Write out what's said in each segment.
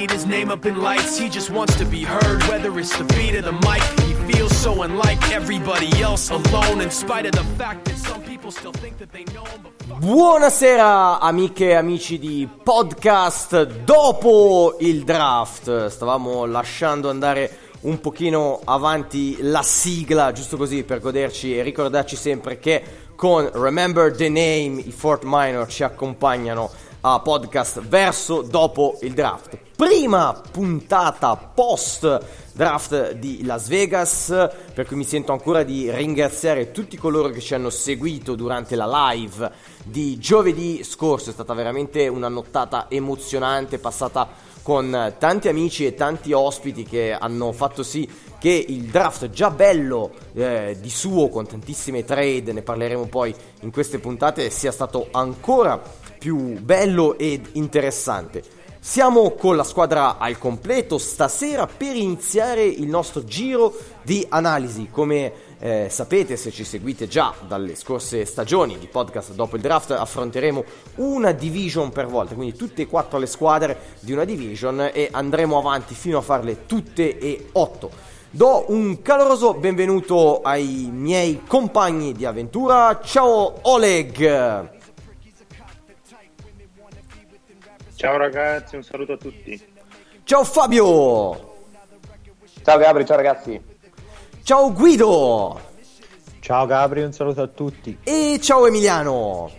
Need his name up in lights, he just wants to be heard, whether it's the beat of the mic. He feels so unlike everybody else, alone, in spite of the fact that some people still think that they know him. Buonasera amiche e amici di podcast dopo il draft. Stavamo lasciando andare un pochino avanti la sigla, giusto così per goderci e ricordarci sempre che con Remember the Name i Fort Minor ci accompagnano a podcast verso dopo il draft. Prima puntata post draft di Las Vegas, per cui mi sento ancora di ringraziare tutti coloro che ci hanno seguito durante la live di giovedì scorso. È stata veramente una nottata emozionante, passata con tanti amici e tanti ospiti che hanno fatto sì che il draft già bello eh, di suo con tantissime trade, ne parleremo poi in queste puntate, sia stato ancora più bello ed interessante. Siamo con la squadra al completo stasera per iniziare il nostro giro di analisi. Come eh, sapete, se ci seguite già dalle scorse stagioni di podcast dopo il draft, affronteremo una division per volta, quindi tutte e quattro le squadre di una division e andremo avanti fino a farle tutte e otto. Do un caloroso benvenuto ai miei compagni di avventura. Ciao Oleg! Ciao ragazzi, un saluto a tutti. Ciao Fabio! Ciao Gabri, ciao ragazzi. Ciao Guido! Ciao Gabri, un saluto a tutti. E ciao Emiliano!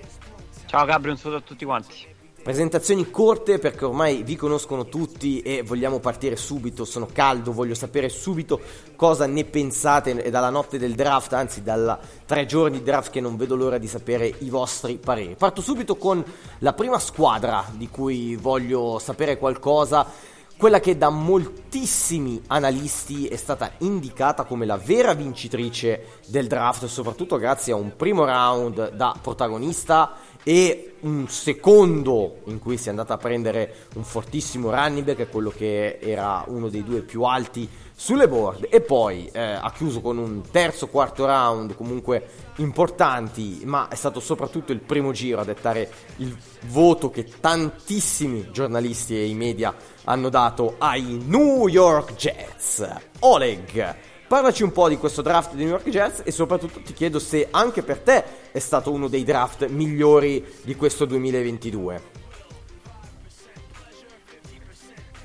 Ciao Gabri, un saluto a tutti quanti. Presentazioni corte perché ormai vi conoscono tutti e vogliamo partire subito, sono caldo, voglio sapere subito cosa ne pensate è dalla notte del draft, anzi dalla tre giorni di draft che non vedo l'ora di sapere i vostri pareri. Parto subito con la prima squadra di cui voglio sapere qualcosa, quella che da moltissimi analisti è stata indicata come la vera vincitrice del draft, soprattutto grazie a un primo round da protagonista e un secondo in cui si è andata a prendere un fortissimo running back, quello che era uno dei due più alti sulle board. E poi eh, ha chiuso con un terzo quarto round comunque importanti ma è stato soprattutto il primo giro a dettare il voto che tantissimi giornalisti e i media hanno dato ai New York Jets Oleg Parlaci un po' di questo draft dei New York Jets e soprattutto ti chiedo se anche per te è stato uno dei draft migliori di questo 2022.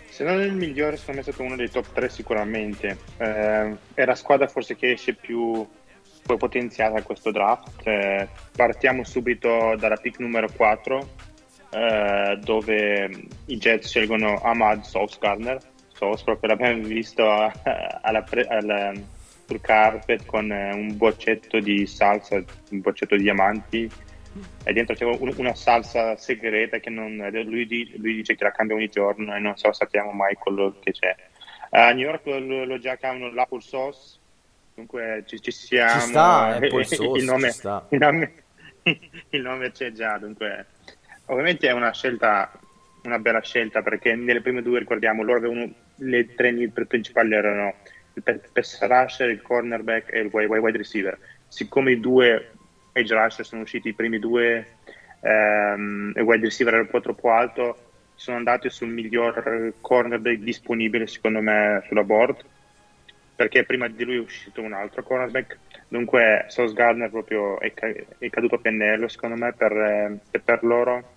Se non il migliore, secondo me è stato uno dei top 3 sicuramente. Eh, è la squadra forse che esce più potenziata a questo draft. Eh, partiamo subito dalla pick numero 4, eh, dove i Jets scelgono Ahmad Sauce Gardner. Sauce proprio l'abbiamo visto alla pre- alla- sul carpet con eh, un boccetto di salsa, un boccetto di diamanti e dentro c'è un- una salsa segreta che non, lui, di- lui dice che la cambia ogni giorno e non so, sappiamo mai quello che c'è. A New York lo, lo già chiamano l'apple sauce, dunque ci, ci siamo. Ci sta, Apple Sauce, il, nome, il, nome, il nome c'è già, dunque ovviamente è una scelta, una bella scelta perché nelle prime due ricordiamo loro avevano le tre need principali erano il pass rusher, il cornerback e il wide, wide receiver. Siccome i due edge rusher sono usciti i primi due ehm, e il wide receiver era un po' troppo alto, sono andati sul miglior cornerback disponibile secondo me sulla board perché prima di lui è uscito un altro cornerback Dunque, Sauce Gardner proprio è, ca- è, caduto a pennello, secondo me, per, eh, per loro.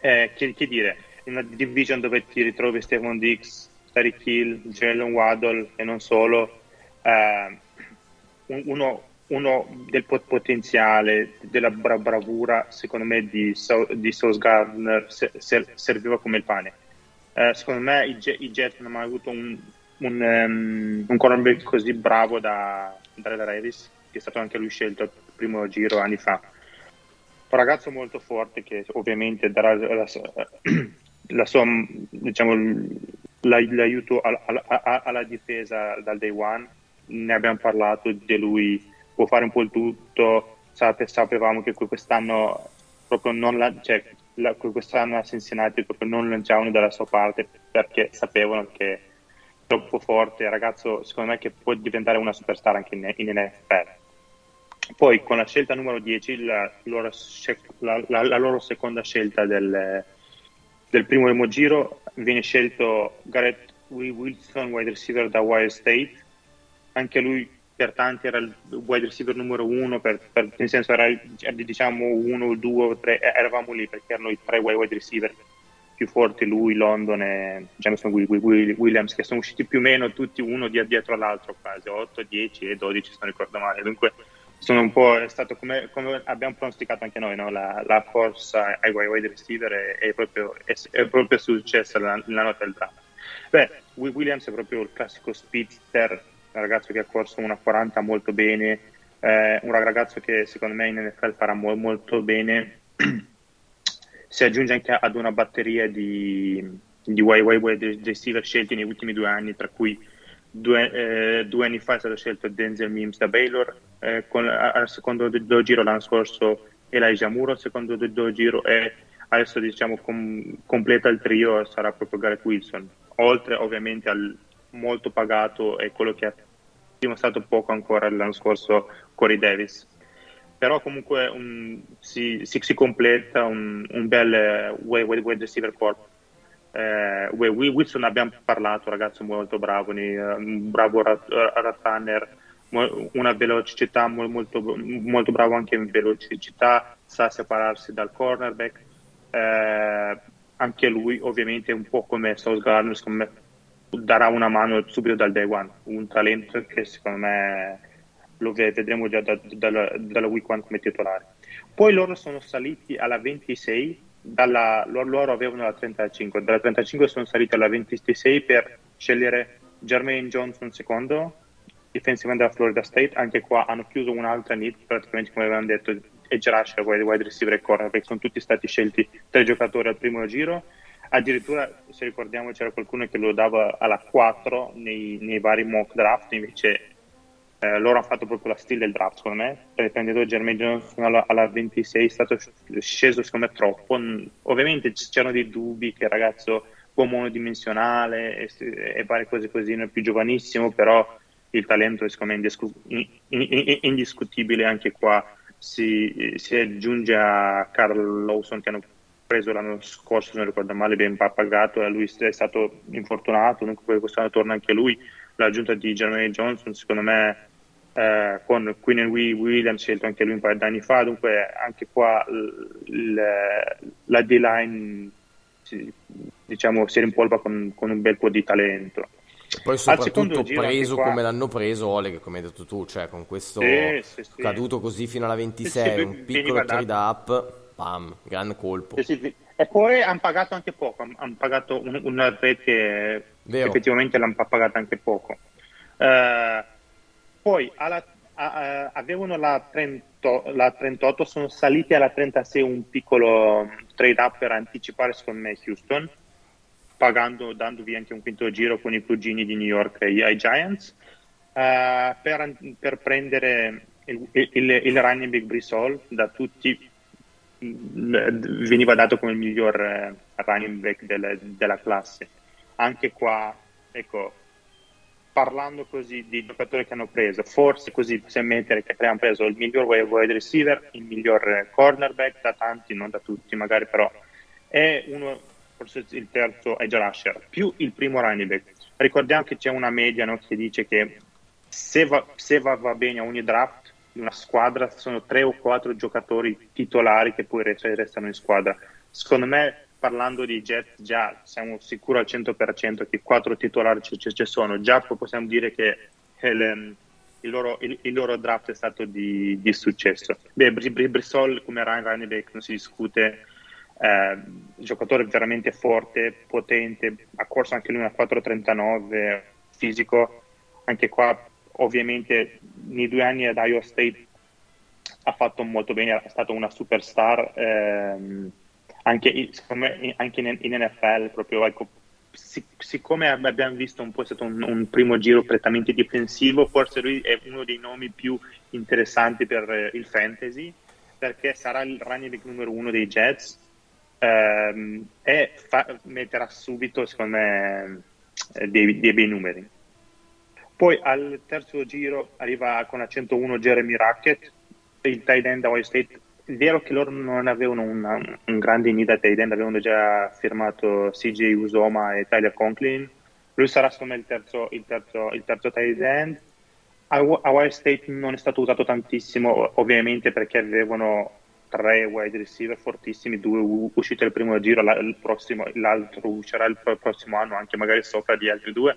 Eh, che, che, dire, in una division dove ti ritrovi Stephen Dix, Tariq Hill, Jalen Waddle e non solo, eh, uno, uno, del potenziale, della bra- bravura, secondo me, di, so- di Sauce Gardner se- se- serviva come il pane. Eh, secondo me i, J- i Jets non hanno mai avuto un, un, um, un cornerback così bravo da Darrell Revis, che è stato anche lui scelto il primo giro anni fa. Un ragazzo molto forte che ovviamente darà la, la, sua, diciamo, l'aiuto alla, alla, alla, difesa dal day one. Ne abbiamo parlato di lui, può fare un po' il tutto. Sapevamo che quest'anno proprio non la, cioè, la, quest'anno a Cincinnati proprio non lanciavano dalla sua parte perché sapevano che troppo forte, ragazzo secondo me che può diventare una superstar anche in, in NFL. Poi con la scelta numero 10, la loro, la, la, la loro seconda scelta del, del primo giro, viene scelto Garrett Wilson, wide receiver da Wild State. Anche lui per tanti era il wide receiver numero uno, nel senso era diciamo uno, due, tre, eravamo lì perché erano i tre wide receiver più forti lui, London e Jameson Williams, che sono usciti più o meno tutti uno dietro all'altro quasi, 8, 10 e 12 se non ricordo male. Dunque sono un po', è stato come, come abbiamo pronosticato anche noi, no? la, la, corsa ai wide receiver è, è, proprio, è, è proprio successa la, la nota del draft. Beh, Williams è proprio il classico speedster, un ragazzo che ha corso una 40 molto bene, eh, un ragazzo che secondo me in NFL farà mo- molto bene si aggiunge anche ad una batteria di, di wide receiver scelti negli ultimi due anni, tra cui due, eh, due anni fa è stato scelto Denzel Mims da Baylor, eh, con, al secondo do giro l'anno scorso Elijah Muro al secondo do giro e adesso diciamo com, completa il trio sarà proprio Garrett Wilson, oltre ovviamente al molto pagato e quello che ha dimostrato poco ancora l'anno scorso Corey Davis però comunque un, si, si, si, completa un, un bel wide, wide receiver corp. Eh, Wilson abbiamo parlato, ragazzo molto bravo, un bravo rat runner, una velocità molto, molto bravo anche in velocità, sa separarsi dal cornerback. Eh, anche lui ovviamente un po' come secondo me darà una mano subito dal day one, un talento che secondo me lo vedremo già da, da, dalla week 1 come titolare. Poi loro sono saliti alla 26, dalla, loro avevano la 35, dalla 35 sono saliti alla 26 per scegliere Jermaine Johnson secondo, defensive end della Florida State, anche qua hanno chiuso un'altra need, praticamente come avevano detto, edge rusher, wide receiver e cornerback, sono tutti stati scelti tre giocatori al primo giro, addirittura se ricordiamo c'era qualcuno che lo dava alla 4 nei, nei vari mock draft, invece eh, loro hanno fatto proprio la stile del draft, secondo me. Per il prenditore Jermaine Johnson alla, alla, 26 è stato sceso, secondo me, troppo. Ovviamente c'erano dei dubbi che il ragazzo un monodimensionale e, e varie cose così, non è più giovanissimo, però il talento secondo me è indiscu- indiscutibile anche qua. Si, si, aggiunge a Carl Lawson che hanno preso l'anno scorso, se non ricordo male, ben pagato, e lui è stato infortunato, dunque quest'anno torna anche lui. L'aggiunta di Jermaine Johnson, secondo me, eh, con Queen Williams scelto anche lui un paio d'anni fa, dunque anche qua l- l- la D-line si, diciamo, si rimpolva con, con, un bel po' di talento. Poi soprattutto preso come l'hanno preso Oleg, come hai detto tu, cioè con questo sì, sì, sì. caduto così fino alla 26, un piccolo trade up, bam, gran colpo. E poi hanno pagato anche poco, hanno pagato un, una rete che Vero. effettivamente l'hanno pagata anche poco. Uh, poi alla, a, a, avevano la, 30, la, 38, sono saliti alla 36 un piccolo trade up per anticipare secondo me Houston, pagando, dandovi anche un quinto giro con i cugini di New York ai, ai Giants, uh, per, per, prendere il, il, il running back Brisol da tutti veniva dato come il miglior eh, running back delle, della classe. Anche qua, ecco, parlando così di giocatori che hanno preso, forse così possiamo mettere che abbiamo preso il miglior wide receiver, il miglior cornerback da tanti, non da tutti magari, però è uno, forse il terzo edge rusher, più il primo running back. Ricordiamo che c'è una media no, che dice che se, va, se va, va bene a ogni draft di una squadra sono tre o quattro giocatori titolari che poi restano in squadra. Secondo me, parlando di Jets, già siamo sicuri al 100% che quattro titolari ci, ci sono. Già possiamo dire che il, il, loro, il, il loro, draft è stato di, di successo. Beh, Brissol come Ryan Reinbeck non si discute. Eh, giocatore veramente forte, potente, ha corso anche lui una 4.39 fisico, anche qua ovviamente nei due anni ad Iowa State ha fatto molto bene, è stato una superstar ehm, anche, me, anche in, in, NFL proprio ecco, sic- siccome abbiamo visto un po' è stato un, un, primo giro prettamente difensivo forse lui è uno dei nomi più interessanti per eh, il fantasy perché sarà il running numero uno dei Jets ehm, e fa- metterà subito secondo me eh, dei, dei bei numeri poi al terzo giro arriva con la 101 Jeremy Rackett, il tight end da Ohio State. È vero che loro non avevano una, un grande need a tight end, avevano già firmato CJ Usoma e Tyler Conklin. Lui sarà secondo me il terzo, il terzo, il terzo tight end. A Ohio State non è stato usato tantissimo, ovviamente perché avevano tre wide receiver fortissimi, due usciti al primo giro, il prossimo, l'altro uscirà il prossimo anno, anche magari sopra di altri due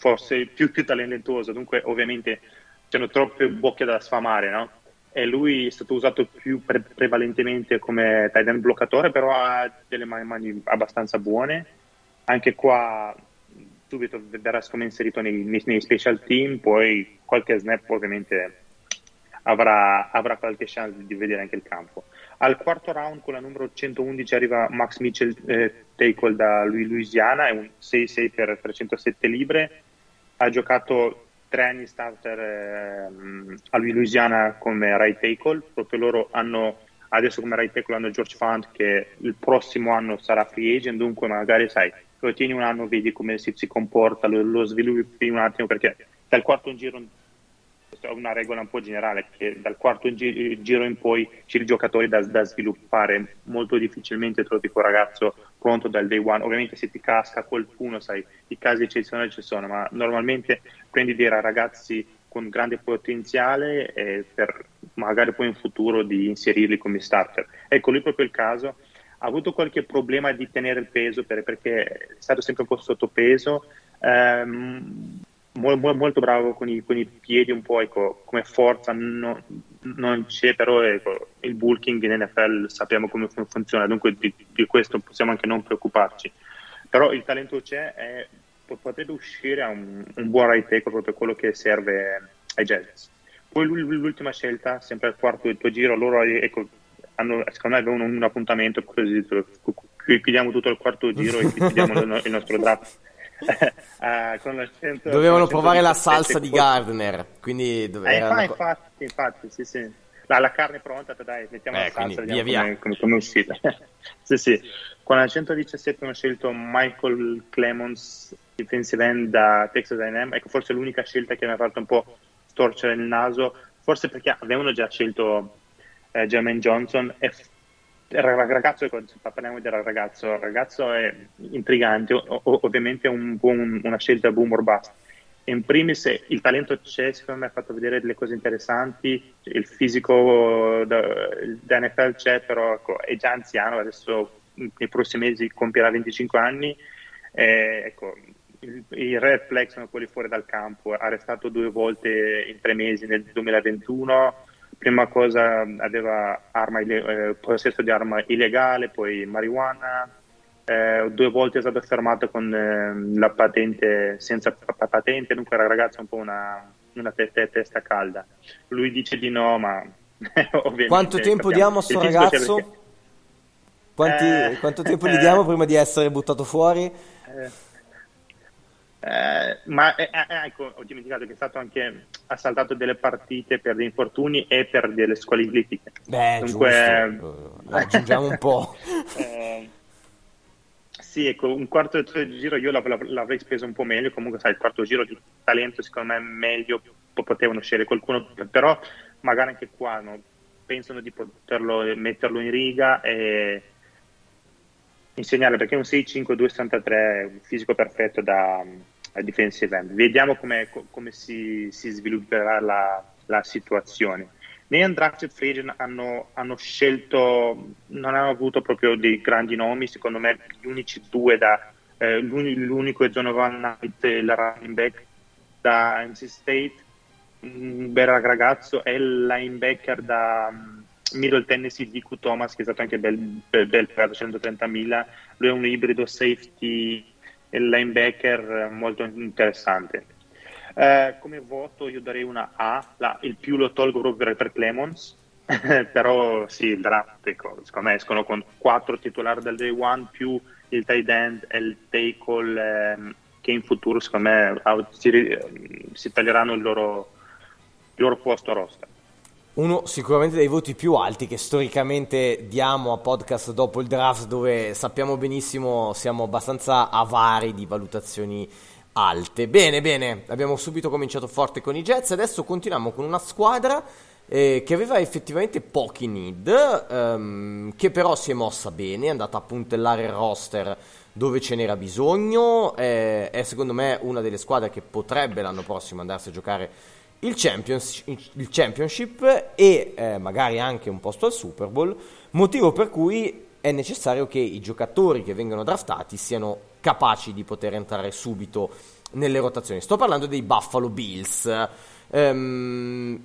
forse più, più talentuoso, dunque ovviamente c'erano troppe bocche da sfamare, no? E lui è stato usato più pre- prevalentemente come tight end bloccatore, però ha delle mani, abbastanza buone. Anche qua subito verrà come inserito nei, nei, nei, special team, poi qualche snap ovviamente avrà, avrà, qualche chance di vedere anche il campo. Al quarto round con la numero 111 arriva Max Mitchell eh, tackle da Louisiana, è un 6-6 per 307 libre, ha giocato tre anni starter eh, a Louisiana come right tackle, proprio loro hanno adesso come right tackle hanno George Fant che il prossimo anno sarà free agent, dunque magari sai, lo tieni un anno, vedi come si, si comporta, lo, lo, sviluppi un attimo perché dal quarto giro è una regola un po' generale che dal quarto gi- giro in poi c'è il giocatore da, da sviluppare molto difficilmente trovi quel ragazzo pronto dal day one. Ovviamente se ti casca qualcuno, sai, i casi eccezionali ci sono, ma normalmente prendi dei ragazzi con grande potenziale eh, per magari poi in futuro di inserirli come starter. Ecco, lì proprio il caso. Ha avuto qualche problema di tenere il peso per, perché è stato sempre un po' sottopeso. Um, molto, bravo con i, con i, piedi un po' ecco, come forza no, non c'è però ecco, il bulking in NFL sappiamo come funziona dunque di, di, questo possiamo anche non preoccuparci. Però il talento c'è e potrebbe uscire a un, un buon right tackle proprio quello che serve ai Jets. Poi l'ultima scelta sempre al quarto tuo giro loro ecco, hanno, secondo me avevano un appuntamento così chiudiamo tutto il quarto giro e chiudiamo il nostro draft uh, 100, Dovevano provare la salsa di Gardner, quindi eh, infatti, infatti, infatti, sì, sì. La, la, carne pronta, dai, mettiamo eh, la salsa, via, via. Come, come, come uscita. sì, sì. Con la 117 hanno scelto Michael Clemons, defensive end da Texas A&M, ecco forse l'unica scelta che mi ha fatto un po' storcere il naso, forse perché avevano già scelto eh, Jermaine Johnson e ragazzo, parliamo del ragazzo, il ragazzo è intrigante, ovviamente è un buon, una scelta boom or bust. In primis il talento c'è, secondo me ha fatto vedere delle cose interessanti, il fisico da, da NFL c'è, però ecco, è già anziano, adesso nei prossimi mesi compierà 25 anni. Eh, ecco, i red flag sono quelli fuori dal campo, arrestato due volte in tre mesi nel 2021 prima cosa aveva arma, eh, possesso di arma illegale, poi marijuana, eh, due volte è stato fermato con eh, la patente senza patente, dunque il ragazzo è un po' una, una testa, testa calda. Lui dice di no, ma ovviamente... Quanto tempo diamo a questo ragazzo? Perché... Quanti, eh, quanto tempo gli diamo prima di essere buttato fuori? Eh, eh, ma eh, eh, ecco, ho dimenticato che è stato anche assaltato delle partite per dei infortuni e per delle squalifiche. Beh, Dunque, giusto. aggiungiamo un po'. Eh, sì, ecco, un quarto di giro io l'av- l'avrei speso un po' meglio, comunque sai, il quarto giro di talento secondo me è meglio, potevano scegliere qualcuno, però magari anche qua no, pensano di poterlo metterlo in riga e insegnare perché un 6-5-2-63 è un fisico perfetto da, a defensive end. Vediamo come, si, si, svilupperà la, la situazione. Nei undrafted free agent hanno, hanno, scelto, non hanno avuto proprio dei grandi nomi, secondo me gli unici due da, eh, l'unico è Donovan Knight, il running back da NC State, un bel ragazzo, è il linebacker da um, Middle Tennessee Vicu Thomas, che è stato anche bel, bel, bel per 130.000, lui è un ibrido safety e linebacker molto interessante. Eh, come voto io darei una A, la, il più lo tolgo proprio per Clemons, però sì, il draft, ecco, secondo me escono con quattro titolari del day one più il tight end e il tackle ehm, che in futuro secondo me si, si taglieranno il loro, il loro posto a roster. Uno sicuramente dei voti più alti che storicamente diamo a podcast dopo il draft dove sappiamo benissimo siamo abbastanza avari di valutazioni alte. Bene, bene, abbiamo subito cominciato forte con i Jets, adesso continuiamo con una squadra eh, che aveva effettivamente pochi need, ehm, che però si è mossa bene, è andata a puntellare il roster dove ce n'era bisogno, eh, è secondo me una delle squadre che potrebbe l'anno prossimo andarsi a giocare il, champions, il championship e eh, magari anche un posto al Super Bowl, motivo per cui è necessario che i giocatori che vengono draftati siano capaci di poter entrare subito nelle rotazioni. Sto parlando dei Buffalo Bills. Um,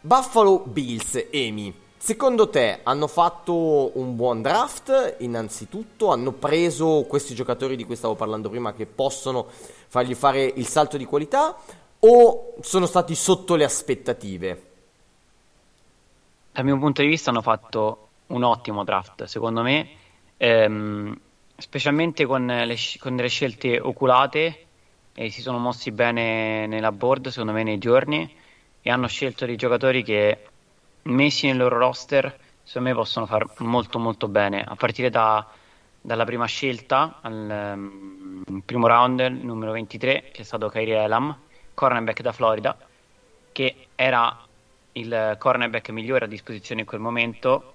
Buffalo Bills, Emi, secondo te hanno fatto un buon draft innanzitutto? Hanno preso questi giocatori di cui stavo parlando prima che possono fargli fare il salto di qualità o sono stati sotto le aspettative? Dal mio punto di vista hanno fatto un ottimo draft, secondo me, ehm, specialmente con le, con le scelte oculate e si sono mossi bene nella board, secondo me, nei giorni e hanno scelto dei giocatori che messi nel loro roster secondo me possono fare molto molto bene a partire da, dalla prima scelta al um, primo round numero 23 che è stato Kyrie Elam cornerback da Florida che era il cornerback migliore a disposizione in quel momento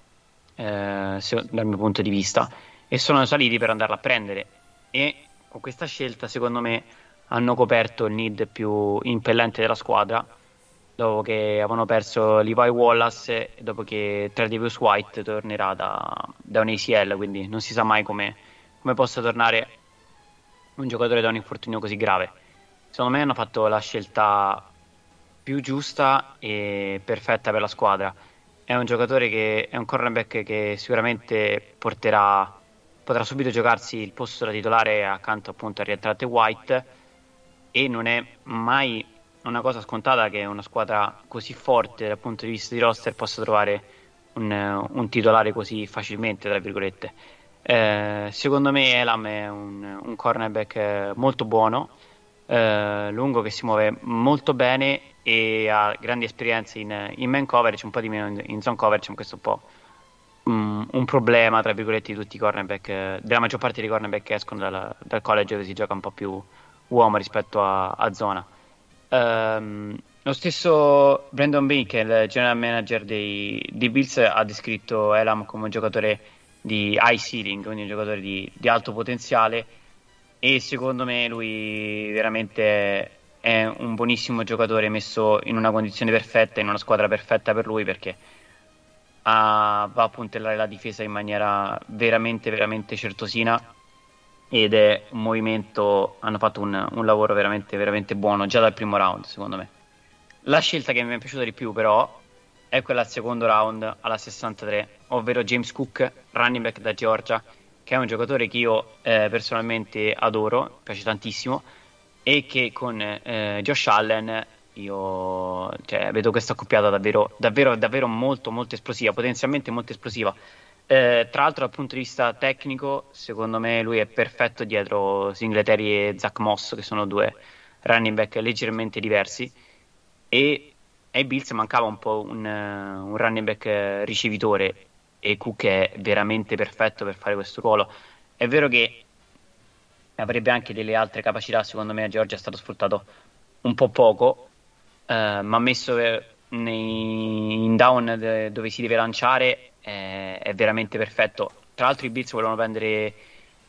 eh, se, dal mio punto di vista e sono saliti per andarla a prendere e con questa scelta secondo me hanno coperto il need più impellente della squadra dopo che avevano perso Levi Wallace e dopo che Tredavious White tornerà da, da, un ACL, quindi non si sa mai come, come possa tornare un giocatore da un infortunio così grave. Secondo me hanno fatto la scelta più giusta e perfetta per la squadra. È un giocatore che è un cornerback che sicuramente porterà, potrà subito giocarsi il posto da titolare accanto appunto a rientrante White e non è mai una cosa scontata che una squadra così forte dal punto di vista di roster possa trovare un, un titolare così facilmente, tra virgolette. Eh, secondo me Elam è un, un cornerback molto buono, eh, lungo che si muove molto bene e ha grandi esperienze in, in man coverage, un po' di meno in, in zone coverage, ma questo è un po' um, un problema, tra virgolette, di tutti i cornerback, della maggior parte dei cornerback che escono dal, dal college dove si gioca un po' più uomo rispetto a, a zona. Um, lo stesso Brandon Bean, che è il general manager dei, dei, Bills, ha descritto Elam come un giocatore di high ceiling, quindi un giocatore di, di alto potenziale e secondo me lui veramente è un buonissimo giocatore messo in una condizione perfetta, in una squadra perfetta per lui perché ha, va a puntellare la difesa in maniera veramente, veramente certosina ed è un movimento, hanno fatto un, un, lavoro veramente, veramente buono già dal primo round secondo me. La scelta che mi è piaciuta di più però è quella al secondo round alla 63, ovvero James Cook, running back da Georgia, che è un giocatore che io eh, personalmente adoro, piace tantissimo e che con eh, Josh Allen io cioè, vedo questa accoppiata davvero, davvero, davvero molto, molto esplosiva, potenzialmente molto esplosiva eh, tra l'altro, dal punto di vista tecnico, secondo me lui è perfetto dietro Singletary e Zach Moss, che sono due running back leggermente diversi. E ai Bills mancava un po' un, un running back ricevitore e Cook è veramente perfetto per fare questo ruolo. È vero che avrebbe anche delle altre capacità, secondo me a Georgia è stato sfruttato un po' poco, eh, ma messo nei, in down de, dove si deve lanciare è, è veramente perfetto. Tra l'altro i Bills volevano prendere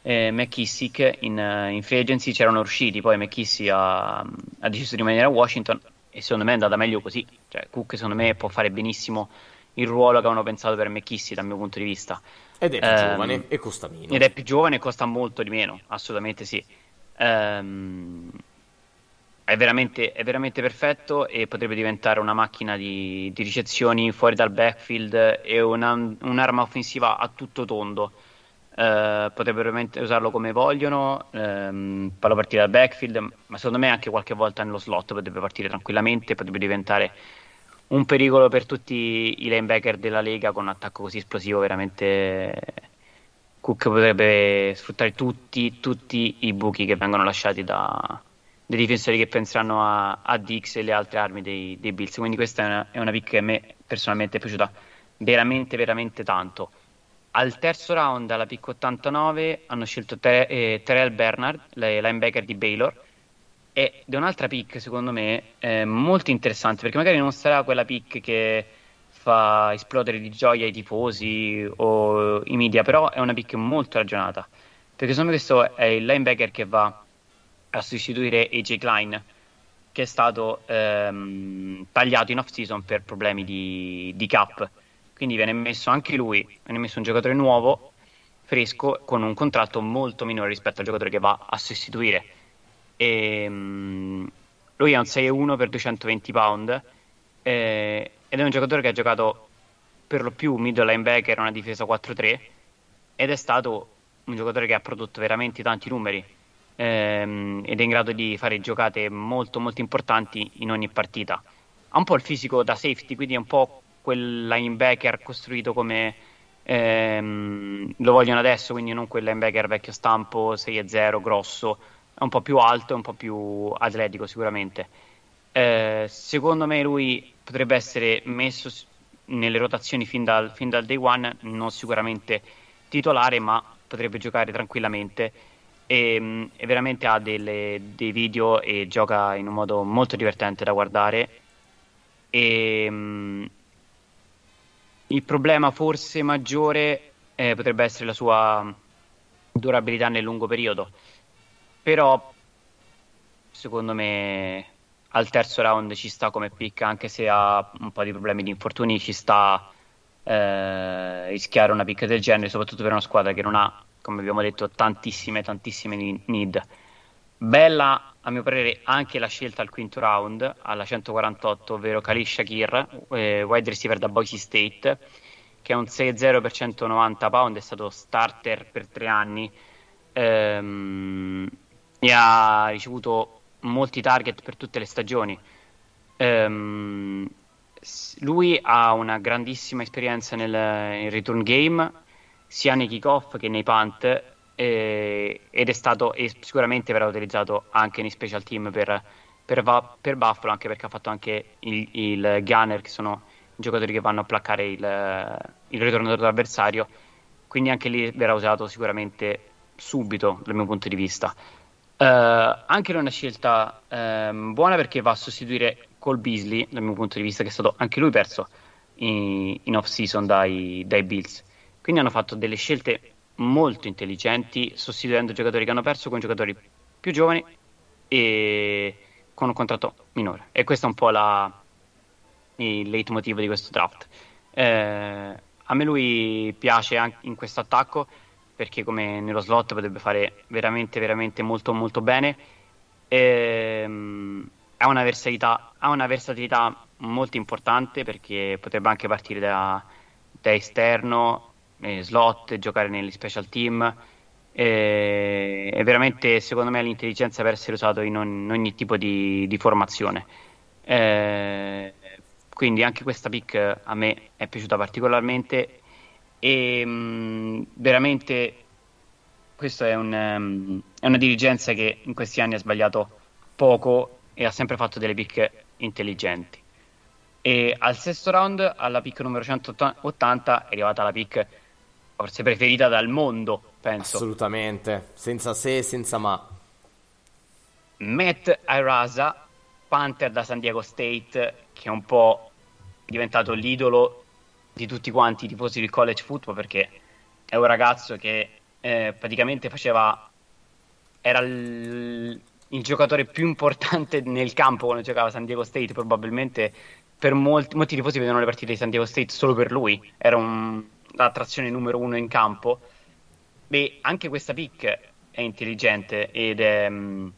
eh, McKissick in, eh, in, free agency c'erano usciti, poi McKissick ha, ha, deciso di rimanere a Washington e secondo me è andata meglio così. Cioè, Cook secondo me può fare benissimo il ruolo che avevano pensato per McKissick dal mio punto di vista. Ed è più um, giovane e costa meno. Ed è più giovane e costa molto di meno, assolutamente sì. Um, è, veramente, è veramente, perfetto e potrebbe diventare una macchina di, di ricezioni fuori dal backfield e una, un'arma offensiva a tutto tondo. Uh, potrebbero usarlo come vogliono, um, farlo partire dal backfield, ma secondo me anche qualche volta nello slot potrebbe partire tranquillamente, potrebbe diventare un pericolo per tutti i linebacker della Lega con un attacco così esplosivo veramente Cook potrebbe sfruttare tutti, tutti i buchi che vengono lasciati da, dei difensori che penseranno a, a, Dix e le altre armi dei, dei Bills. Quindi questa è una, è una pick che a me personalmente è piaciuta veramente veramente tanto. Al terzo round alla pick 89 hanno scelto Ter- eh, Terrell Bernard linebacker di Baylor ed è un'altra pick secondo me eh, molto interessante perché magari non sarà quella pick che fa esplodere di gioia i tifosi o i media però è una pick molto ragionata perché secondo me questo è il linebacker che va a sostituire AJ Klein che è stato ehm, tagliato in off season per problemi di, di cap. Quindi viene messo anche lui viene messo un giocatore nuovo fresco con un contratto molto minore rispetto al giocatore che va a sostituire e, um, lui è un 6-1 per 220 pound eh, ed è un giocatore che ha giocato per lo più middle linebacker, una difesa 4-3 ed è stato un giocatore che ha prodotto veramente tanti numeri ehm, ed è in grado di fare giocate molto molto importanti in ogni partita. Ha un po' il fisico da safety, quindi è un po' quel linebacker costruito come ehm, lo vogliono adesso, quindi non quel linebacker vecchio stampo 6-0 grosso è un po' più alto e un po' più atletico sicuramente. Eh, secondo me lui potrebbe essere messo nelle rotazioni fin dal, fin dal, day one, non sicuramente titolare, ma potrebbe giocare tranquillamente. E, e veramente ha delle, dei video e gioca in un modo molto divertente da guardare. E, um, il problema forse maggiore eh, potrebbe essere la sua durabilità nel lungo periodo però secondo me al terzo round ci sta come pick anche se ha un po' di problemi di infortuni ci sta eh, rischiare una pick del genere soprattutto per una squadra che non ha come abbiamo detto tantissime tantissime need. Bella a mio parere anche la scelta al quinto round alla 148 ovvero Khalil Shakir eh, wide receiver da Boise State che è un 6-0 per 190 pound è stato starter per tre anni. Ehm, e ha ricevuto molti target per tutte le stagioni. Um, lui ha una grandissima esperienza nel, nel return game, sia nei kickoff che nei punt, eh, ed è stato e sicuramente verrà utilizzato anche nei special team per, per, per Buffalo, anche perché ha fatto anche il, il gunner, che sono i giocatori che vanno a placcare il, il ritorno dell'avversario. Quindi anche lì verrà usato sicuramente subito dal mio punto di vista. Uh, anche lui è una scelta um, buona perché va a sostituire Cole Beasley, dal mio punto di vista, che è stato anche lui perso in, in off-season dai, dai, Bills. Quindi hanno fatto delle scelte molto intelligenti, sostituendo giocatori che hanno perso con giocatori più giovani e con un contratto minore. E questo è un po' la, il leitmotiv di questo draft. Eh, a me lui piace anche in questo attacco perché come nello slot potrebbe fare veramente veramente molto molto bene. E, um, ha, una versatilità, ha una versatilità molto importante perché potrebbe anche partire da, da esterno eh, slot, giocare negli special team. E, è veramente secondo me l'intelligenza per essere usato in, on, in ogni tipo di, di formazione. Eh, quindi anche questa pick a me è piaciuta particolarmente e mh, mm, veramente questa è, un, um, è, una dirigenza che in questi anni ha sbagliato poco e ha sempre fatto delle pick intelligenti. E al sesto round, alla pick numero 180, è arrivata la pick forse preferita dal mondo, penso. Assolutamente, senza se e senza ma. Matt Irasa, Panther da San Diego State, che è un po' diventato l'idolo di tutti quanti i tifosi del college football perché è un ragazzo che eh, praticamente faceva era il, il, giocatore più importante nel campo quando giocava San Diego State, probabilmente per molti, molti tifosi vedono le partite di San Diego State solo per lui, era un, l'attrazione numero uno in campo. Beh, anche questa pick è intelligente ed è, mh,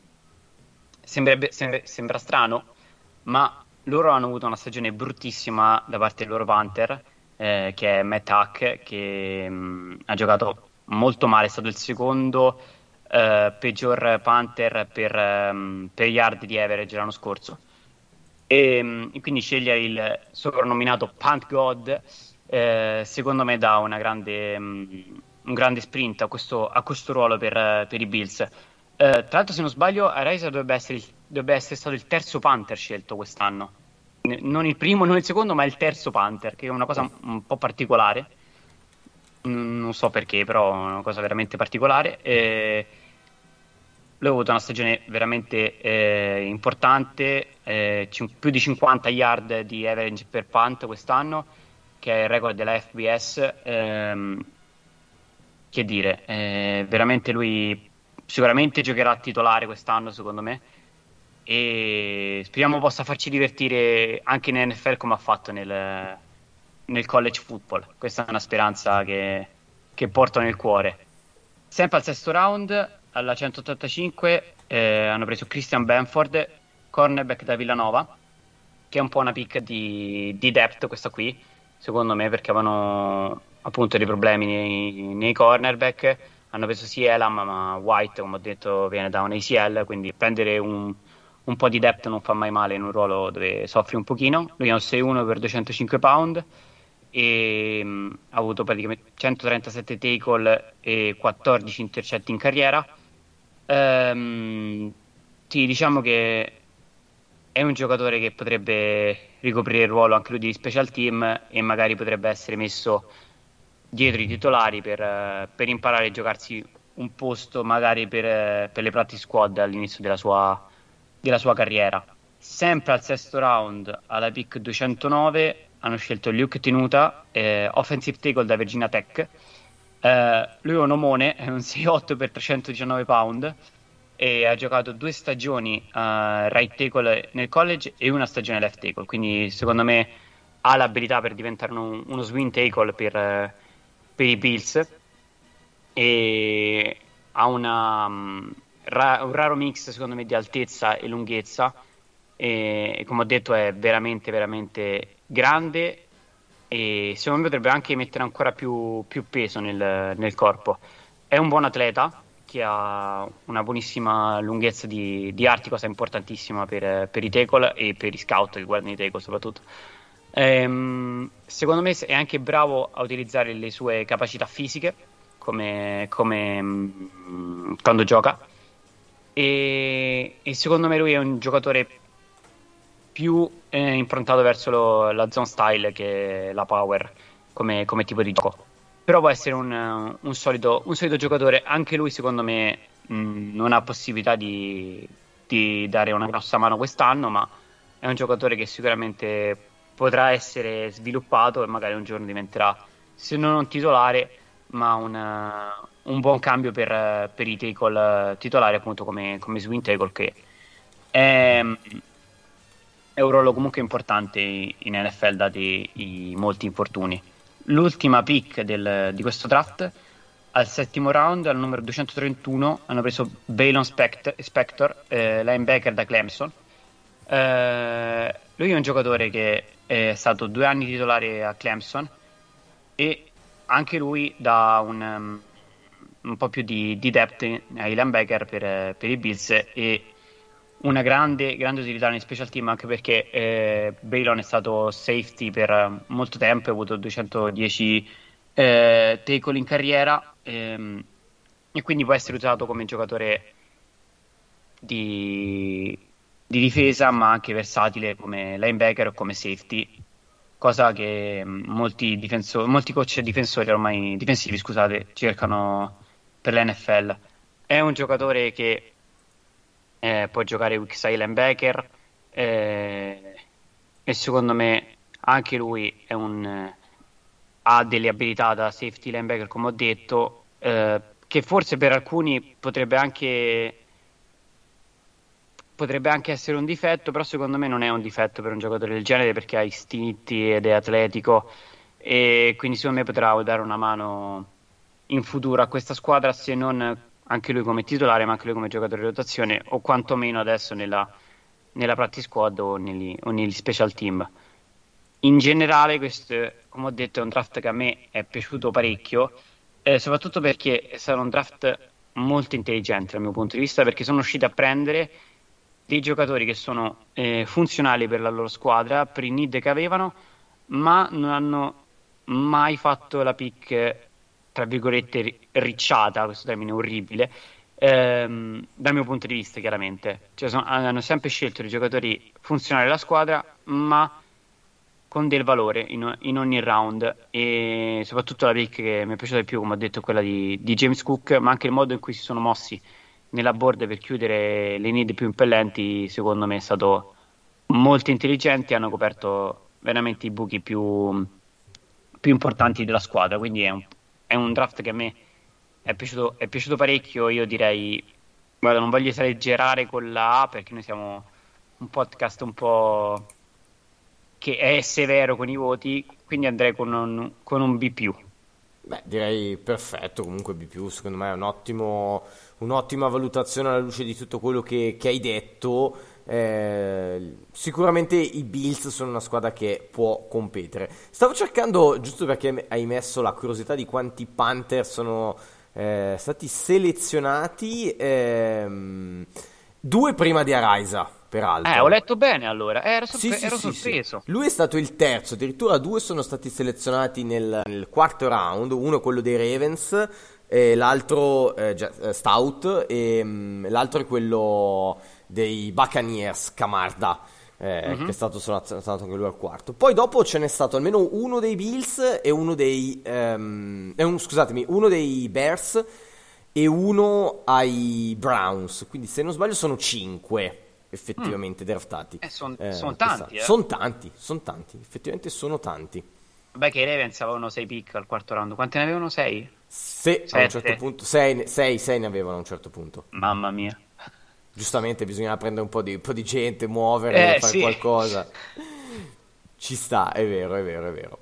sembra, sembra strano, ma loro hanno avuto una stagione bruttissima da parte del loro Panther, eh, che è Matt Hack, che mh, ha giocato molto male, è stato il secondo eh, peggior Panther per, um, per yard di average l'anno scorso. E, mh, quindi scegliere il soprannominato Punt God, eh, secondo me dà grande, mh, un grande sprint a questo, a questo ruolo per, per i Bills. Uh, tra l'altro, se non sbaglio, Arisa dovrebbe dovrebbe essere stato il terzo Panther scelto quest'anno non il primo, non il secondo, ma il terzo Panther, che è una cosa un po' particolare. Non so perché, però è una cosa veramente particolare. Eh, lui ha avuto una stagione veramente eh, importante, eh, più di 50 yard di average per punt quest'anno, che è il record della FBS. Ehm, che dire, eh, veramente lui sicuramente giocherà titolare quest'anno, secondo me e speriamo possa farci divertire anche in NFL come ha fatto nel, nel college football. Questa è una speranza che, che, porto nel cuore. Sempre al sesto round, alla 185, eh, hanno preso Christian Benford, cornerback da Villanova, che è un po' una pick di, di depth questa qui, secondo me, perché avevano appunto dei problemi nei, nei cornerback. Hanno preso sia Elam, ma White, come ho detto, viene da un ACL, quindi prendere un un po' di depth non fa mai male in un ruolo dove soffri un pochino. Lui è un 6-1 per 205 pound e mh, mm, ha avuto praticamente 137 tackle e 14 intercetti in carriera. Ehm, sì, diciamo che è un giocatore che potrebbe ricoprire il ruolo anche lui di special team e magari potrebbe essere messo dietro i titolari per, per imparare a giocarsi un posto magari per, per le practice squad all'inizio della sua della sua carriera. Sempre al sesto round, alla pick 209, hanno scelto Luke Tenuta, eh, offensive tackle da Virginia Tech. Eh, lui è un omone, è un 6'8 per 319 pound e ha giocato due stagioni uh, right tackle nel college e una stagione left tackle, quindi secondo me ha l'abilità per diventare un, uno swing tackle per, per i Bills e ha una... Um, ra- un raro mix secondo me di altezza e lunghezza. E, e, come ho detto è veramente veramente grande. E secondo me potrebbe anche mettere ancora più, più peso nel, nel, corpo. È un buon atleta che ha una buonissima lunghezza di, di arti cosa importantissima per, per, i tackle e per i scout che guardano i tackle soprattutto. Ehm, secondo me è anche bravo a utilizzare le sue capacità fisiche come, come mh, mm, quando gioca e, e, secondo me lui è un giocatore più eh, improntato verso lo, la zone style che la power come, come, tipo di gioco. Però può essere un, un, solido, un solido, giocatore, anche lui secondo me mh, non ha possibilità di, di dare una grossa mano quest'anno, ma è un giocatore che sicuramente potrà essere sviluppato e magari un giorno diventerà, se non un titolare, ma un, un buon cambio per, per i tackle titolari appunto come, come swing tackle che è, è, un ruolo comunque importante in NFL dati i molti infortuni. L'ultima pick del, di questo draft al settimo round al numero 231 hanno preso Balon Spect- Spector eh, linebacker da Clemson. Eh, lui è un giocatore che è stato due anni titolare a Clemson e anche lui da un, um, un po' più di, di depth ai linebacker per, per, i Bills e una grande, grande utilità nei special team anche perché eh, Baylon è stato safety per molto tempo, ha avuto 210 eh, tackle in carriera ehm, e quindi può essere usato come giocatore di, di difesa ma anche versatile come linebacker o come safety cosa che molti, molti coach difensori ormai difensivi scusate cercano per l'NFL. È un giocatore che eh, può giocare side linebacker eh, e secondo me anche lui un, ha delle abilità da safety linebacker come ho detto eh, che forse per alcuni potrebbe anche potrebbe anche essere un difetto, però secondo me non è un difetto per un giocatore del genere perché ha istinti ed è atletico e quindi secondo me potrà dare una mano in futuro a questa squadra se non anche lui come titolare ma anche lui come giocatore di rotazione o quantomeno adesso nella, nella practice squad o negli, o negli special team. In generale questo, come ho detto, è un draft che a me è piaciuto parecchio, eh, soprattutto perché è stato un draft molto intelligente dal mio punto di vista perché sono usciti a prendere dei giocatori che sono eh, funzionali per la loro squadra, per i need che avevano, ma non hanno mai fatto la pick, tra virgolette, ricciata, questo termine orribile, ehm, dal mio punto di vista chiaramente. Cioè, sono, hanno sempre scelto dei giocatori funzionali alla squadra, ma con del valore in, in, ogni round e soprattutto la pick che mi è piaciuta di più, come ho detto, quella di, di James Cook, ma anche il modo in cui si sono mossi nella board per chiudere le need più impellenti, secondo me è stato molto intelligente. Hanno coperto veramente i buchi più, più importanti della squadra. Quindi è un, è un, draft che a me è piaciuto, è piaciuto parecchio. Io direi, guarda, non voglio esagerare con la A perché noi siamo un podcast un po' che è severo con i voti, quindi andrei con un, con un B. Beh, direi perfetto. Comunque, B, secondo me è un ottimo, un'ottima valutazione alla luce di tutto quello che, che hai detto. Eh, sicuramente i Bills sono una squadra che può competere. Stavo cercando, giusto perché hai messo la curiosità di quanti Panther sono eh, stati selezionati, ehm, due prima di Araiza peraltro. Eh, ho letto bene allora, eh, ero, sorpre- sì, ero sì, sorpreso. Lui è stato il terzo, addirittura due sono stati selezionati nel, nel quarto round, uno è quello dei Ravens, l'altro eh, Stout e um, l'altro è quello dei Buccaneers, Camarda. Eh, mm-hmm. che è stato selezionato anche lui al quarto. Poi dopo ce n'è stato almeno uno dei Bills e uno dei um, eh, un, scusatemi, uno dei Bears e uno ai Browns. Quindi se non sbaglio sono cinque effettivamente mm. draftati. Eh, sono eh, son tanti. Eh. Sono tanti, sono tanti, effettivamente sono tanti. Beh, che i Ravens avevano 6 pick al quarto round. Quanti ne avevano? 6? Se, a un certo punto, 6 ne avevano a un certo punto. Mamma mia. Giustamente bisognava prendere un po' di, un po di gente, muovere, eh, fare sì. qualcosa. Ci sta, è vero, è vero, è vero.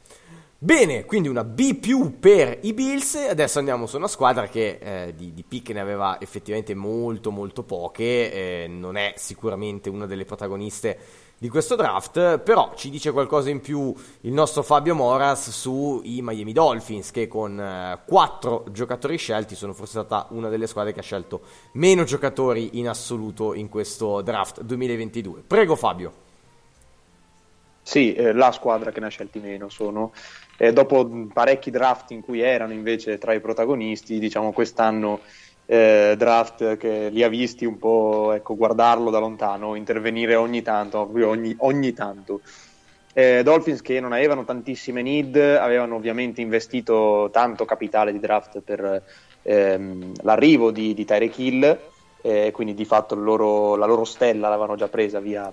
Bene, quindi una B più per i Bills. Adesso andiamo su una squadra che eh, di, di pick ne aveva effettivamente molto, molto poche. Eh, non è sicuramente una delle protagoniste di questo draft, però ci dice qualcosa in più il nostro Fabio Moras sui Miami Dolphins, che con eh, quattro giocatori scelti sono forse stata una delle squadre che ha scelto meno giocatori in assoluto in questo draft 2022. Prego Fabio. Sì, eh, la squadra che ne ha scelti meno sono. Eh, dopo parecchi draft in cui erano invece tra i protagonisti, diciamo quest'anno eh, draft che li ha visti un po' ecco, guardarlo da lontano, intervenire ogni tanto, ogni, ogni tanto. Eh, Dolphins che non avevano tantissime need, avevano ovviamente investito tanto capitale di draft per ehm, l'arrivo di, di Tyreek Hill, eh, quindi di fatto loro, la loro stella l'avevano già presa via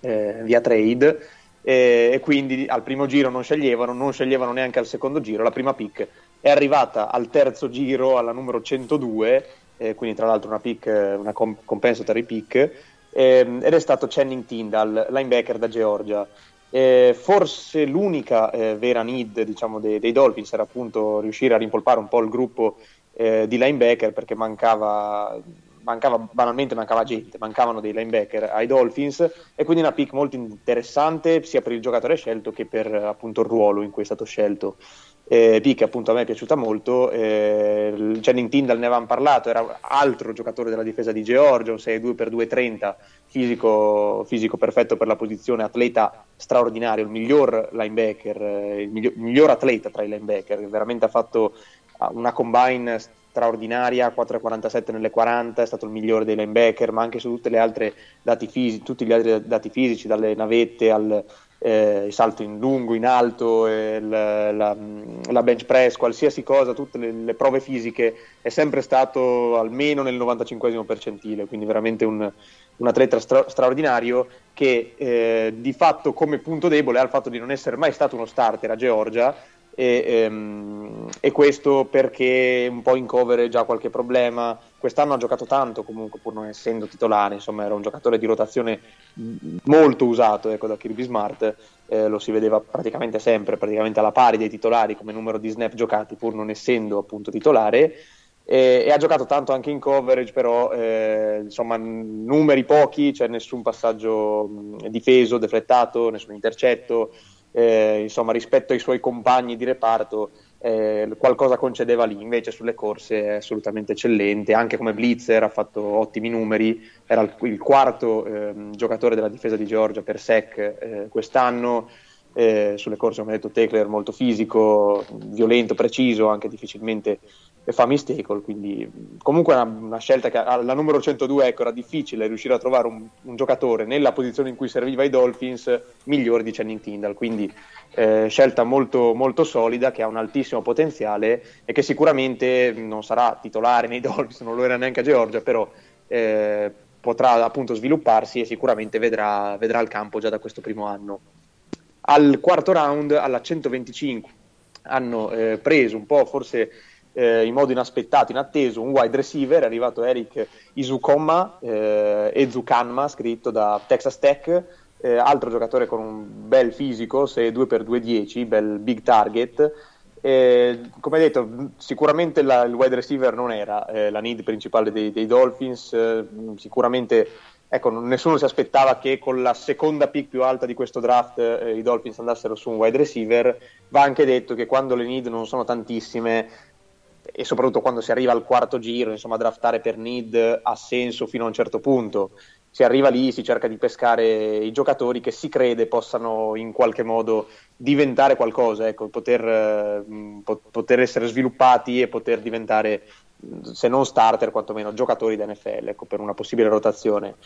eh, via trade e, e, quindi al primo giro non sceglievano, non sceglievano neanche al secondo giro, la prima pick è arrivata al terzo giro alla numero 102, eh, quindi tra l'altro una pick, una comp- compensatory pick, eh, ed è stato Channing Tyndall, linebacker da Georgia. Eh, forse l'unica eh, vera need diciamo, dei, dei, Dolphins era appunto riuscire a rimpolpare un po' il gruppo eh, di linebacker perché mancava mancava, banalmente mancava gente, mancavano dei linebacker ai Dolphins e quindi una pick molto interessante sia per il giocatore scelto che per appunto il ruolo in cui è stato scelto. Eh, pick appunto a me è piaciuta molto, eh, Channing Tyndall ne avevamo parlato, era altro giocatore della difesa di Georgia, un 6'2x2'30, fisico, fisico perfetto per la posizione, atleta straordinario, il miglior linebacker, eh, il miglior, miglior atleta tra i linebacker, veramente ha fatto una combine straordinaria, 4,47 nelle 40, è stato il migliore dei linebacker, ma anche su fisici, tutti gli altri dati fisici, dalle navette al eh, salto in lungo, in alto, eh, la, la, la, bench press, qualsiasi cosa, tutte le, le, prove fisiche, è sempre stato almeno nel 95 percentile, quindi veramente un, un atleta stra- straordinario che eh, di fatto come punto debole ha il fatto di non essere mai stato uno starter a Georgia, e, ehm, e, questo perché un po' in coverage ha qualche problema. Quest'anno ha giocato tanto comunque pur non essendo titolare, insomma era un giocatore di rotazione molto usato ecco, da Kirby Smart, eh, lo si vedeva praticamente sempre, praticamente alla pari dei titolari come numero di snap giocati pur non essendo appunto titolare. E, e ha giocato tanto anche in coverage, però eh, insomma numeri pochi, c'è nessun passaggio mh, difeso, deflettato, nessun intercetto, eh, insomma rispetto ai suoi compagni di reparto eh, qualcosa concedeva lì, invece sulle corse è assolutamente eccellente, anche come blitzer ha fatto ottimi numeri, era il, quarto eh, giocatore della difesa di Georgia per sec eh, quest'anno, eh, sulle corse come detto Tecler molto fisico, violento, preciso, anche difficilmente fa mistake, quindi comunque una, una scelta che alla numero 102 ecco, era difficile riuscire a trovare un, un, giocatore nella posizione in cui serviva i Dolphins migliore di Channing Tyndall, quindi eh, scelta molto, molto solida che ha un altissimo potenziale e che sicuramente non sarà titolare nei Dolphins, non lo era neanche a Georgia, però eh, potrà appunto svilupparsi e sicuramente vedrà, vedrà il campo già da questo primo anno. Al quarto round, alla 125, hanno eh, preso un po' forse eh, in modo inaspettato, inatteso, un wide receiver, è arrivato Eric Izukoma, eh, Ezukanma, scritto da Texas Tech, eh, altro giocatore con un bel fisico, 2x2-10, bel big target. Eh, come detto, sicuramente la, il wide receiver non era eh, la need principale dei, dei Dolphins, eh, sicuramente ecco, nessuno si aspettava che con la seconda pick più alta di questo draft eh, i Dolphins andassero su un wide receiver. Va anche detto che quando le need non sono tantissime, e soprattutto quando si arriva al quarto giro, insomma, draftare per need ha senso fino a un certo punto. Si arriva lì, si cerca di pescare i giocatori che si crede possano in qualche modo diventare qualcosa, ecco, poter, eh, poter, essere sviluppati e poter diventare, se non starter, quantomeno giocatori da NFL, ecco, per una possibile rotazione.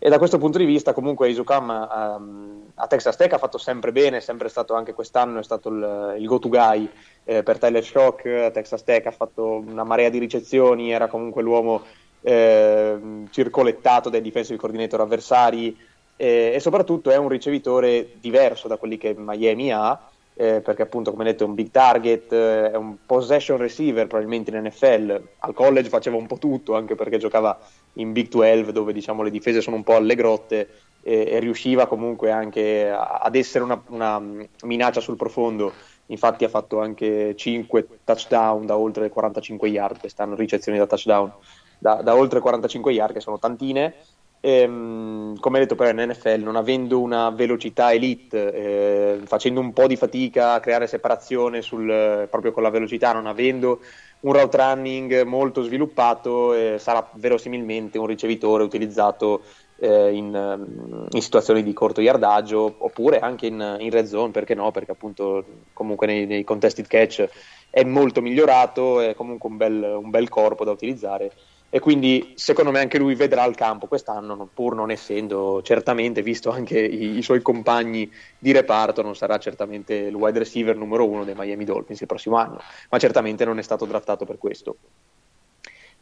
E da questo punto di vista, comunque, Isukam um, a Texas Tech ha fatto sempre bene, è sempre stato anche quest'anno, è stato il, il go-to guy eh, per Tyler Shock. A Texas Tech ha fatto una marea di ricezioni, era comunque l'uomo eh, circolettato dai defensive coordinator avversari eh, e soprattutto è un ricevitore diverso da quelli che Miami ha. Eh, perché appunto come detto è un big target, eh, è un possession receiver probabilmente in NFL, al college faceva un po' tutto anche perché giocava in Big 12 dove diciamo le difese sono un po' alle grotte e, e riusciva comunque anche ad essere una, una, minaccia sul profondo. Infatti ha fatto anche 5 touchdown da oltre 45 yard quest'anno ricezioni da touchdown da, da oltre 45 yard che sono tantine ehm, come detto però in NFL non avendo una velocità elite eh, facendo un po' di fatica a creare separazione sul, proprio con la velocità non avendo un route running molto sviluppato, eh, sarà verosimilmente un ricevitore utilizzato eh, in, ehm, in, situazioni di corto yardaggio oppure anche in, in, red zone, perché no? Perché appunto comunque nei, nei contested catch è molto migliorato, è comunque un bel, un bel corpo da utilizzare e quindi secondo me anche lui vedrà il campo quest'anno, pur non essendo certamente, visto anche i, i, suoi compagni di reparto, non sarà certamente il wide receiver numero uno dei Miami Dolphins il prossimo anno, ma certamente non è stato draftato per questo.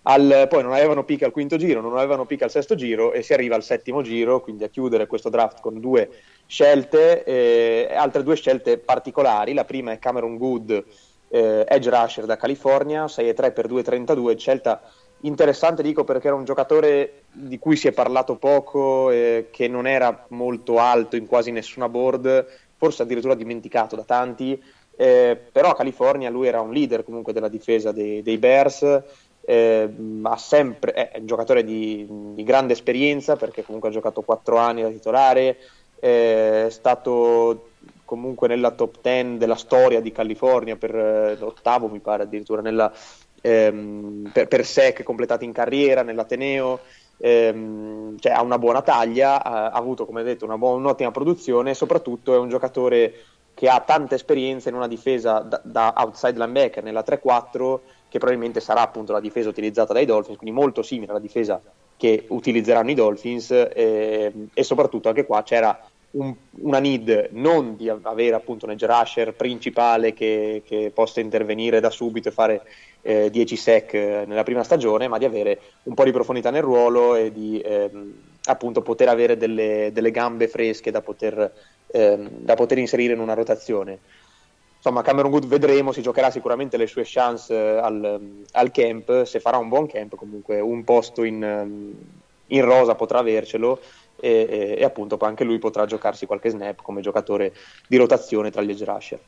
Al, poi non avevano pick al quinto giro, non avevano pick al sesto giro e si arriva al settimo giro, quindi a chiudere questo draft con due scelte, eh, altre due scelte particolari. La prima è Cameron Good, eh, edge rusher da California, 6-3 per 2-32, scelta interessante dico perché era un giocatore di cui si è parlato poco, eh, che non era molto alto in quasi nessuna board, forse addirittura dimenticato da tanti, eh, però a California lui era un leader comunque della difesa dei, dei Bears, eh, sempre, è un giocatore di, di, grande esperienza perché comunque ha giocato 4 anni da titolare, è stato comunque nella top 10 della storia di California per eh, l'ottavo mi pare addirittura nella, ehm, per, per sec completati in carriera nell'Ateneo, ehm, cioè ha una buona taglia, ha, ha avuto come detto una buona, un'ottima produzione e soprattutto è un giocatore che ha tanta esperienza in una difesa da, da outside linebacker nella 3-4 che probabilmente sarà appunto la difesa utilizzata dai Dolphins, quindi molto simile alla difesa che utilizzeranno i Dolphins eh, e soprattutto anche qua c'era un, una need non di avere appunto un edge rusher principale che, che possa intervenire da subito e fare eh, 10 sec eh, nella prima stagione, ma di avere un po' di profondità nel ruolo e di ehm, appunto poter avere delle, delle, gambe fresche da poter, ehm, da poter inserire in una rotazione. Insomma, Cameron Good vedremo, si giocherà sicuramente le sue chance eh, al, al, camp, se farà un buon camp, comunque un posto in, ehm, in rosa potrà avercelo e, e, e, appunto anche lui potrà giocarsi qualche snap come giocatore di rotazione tra gli edge rusher.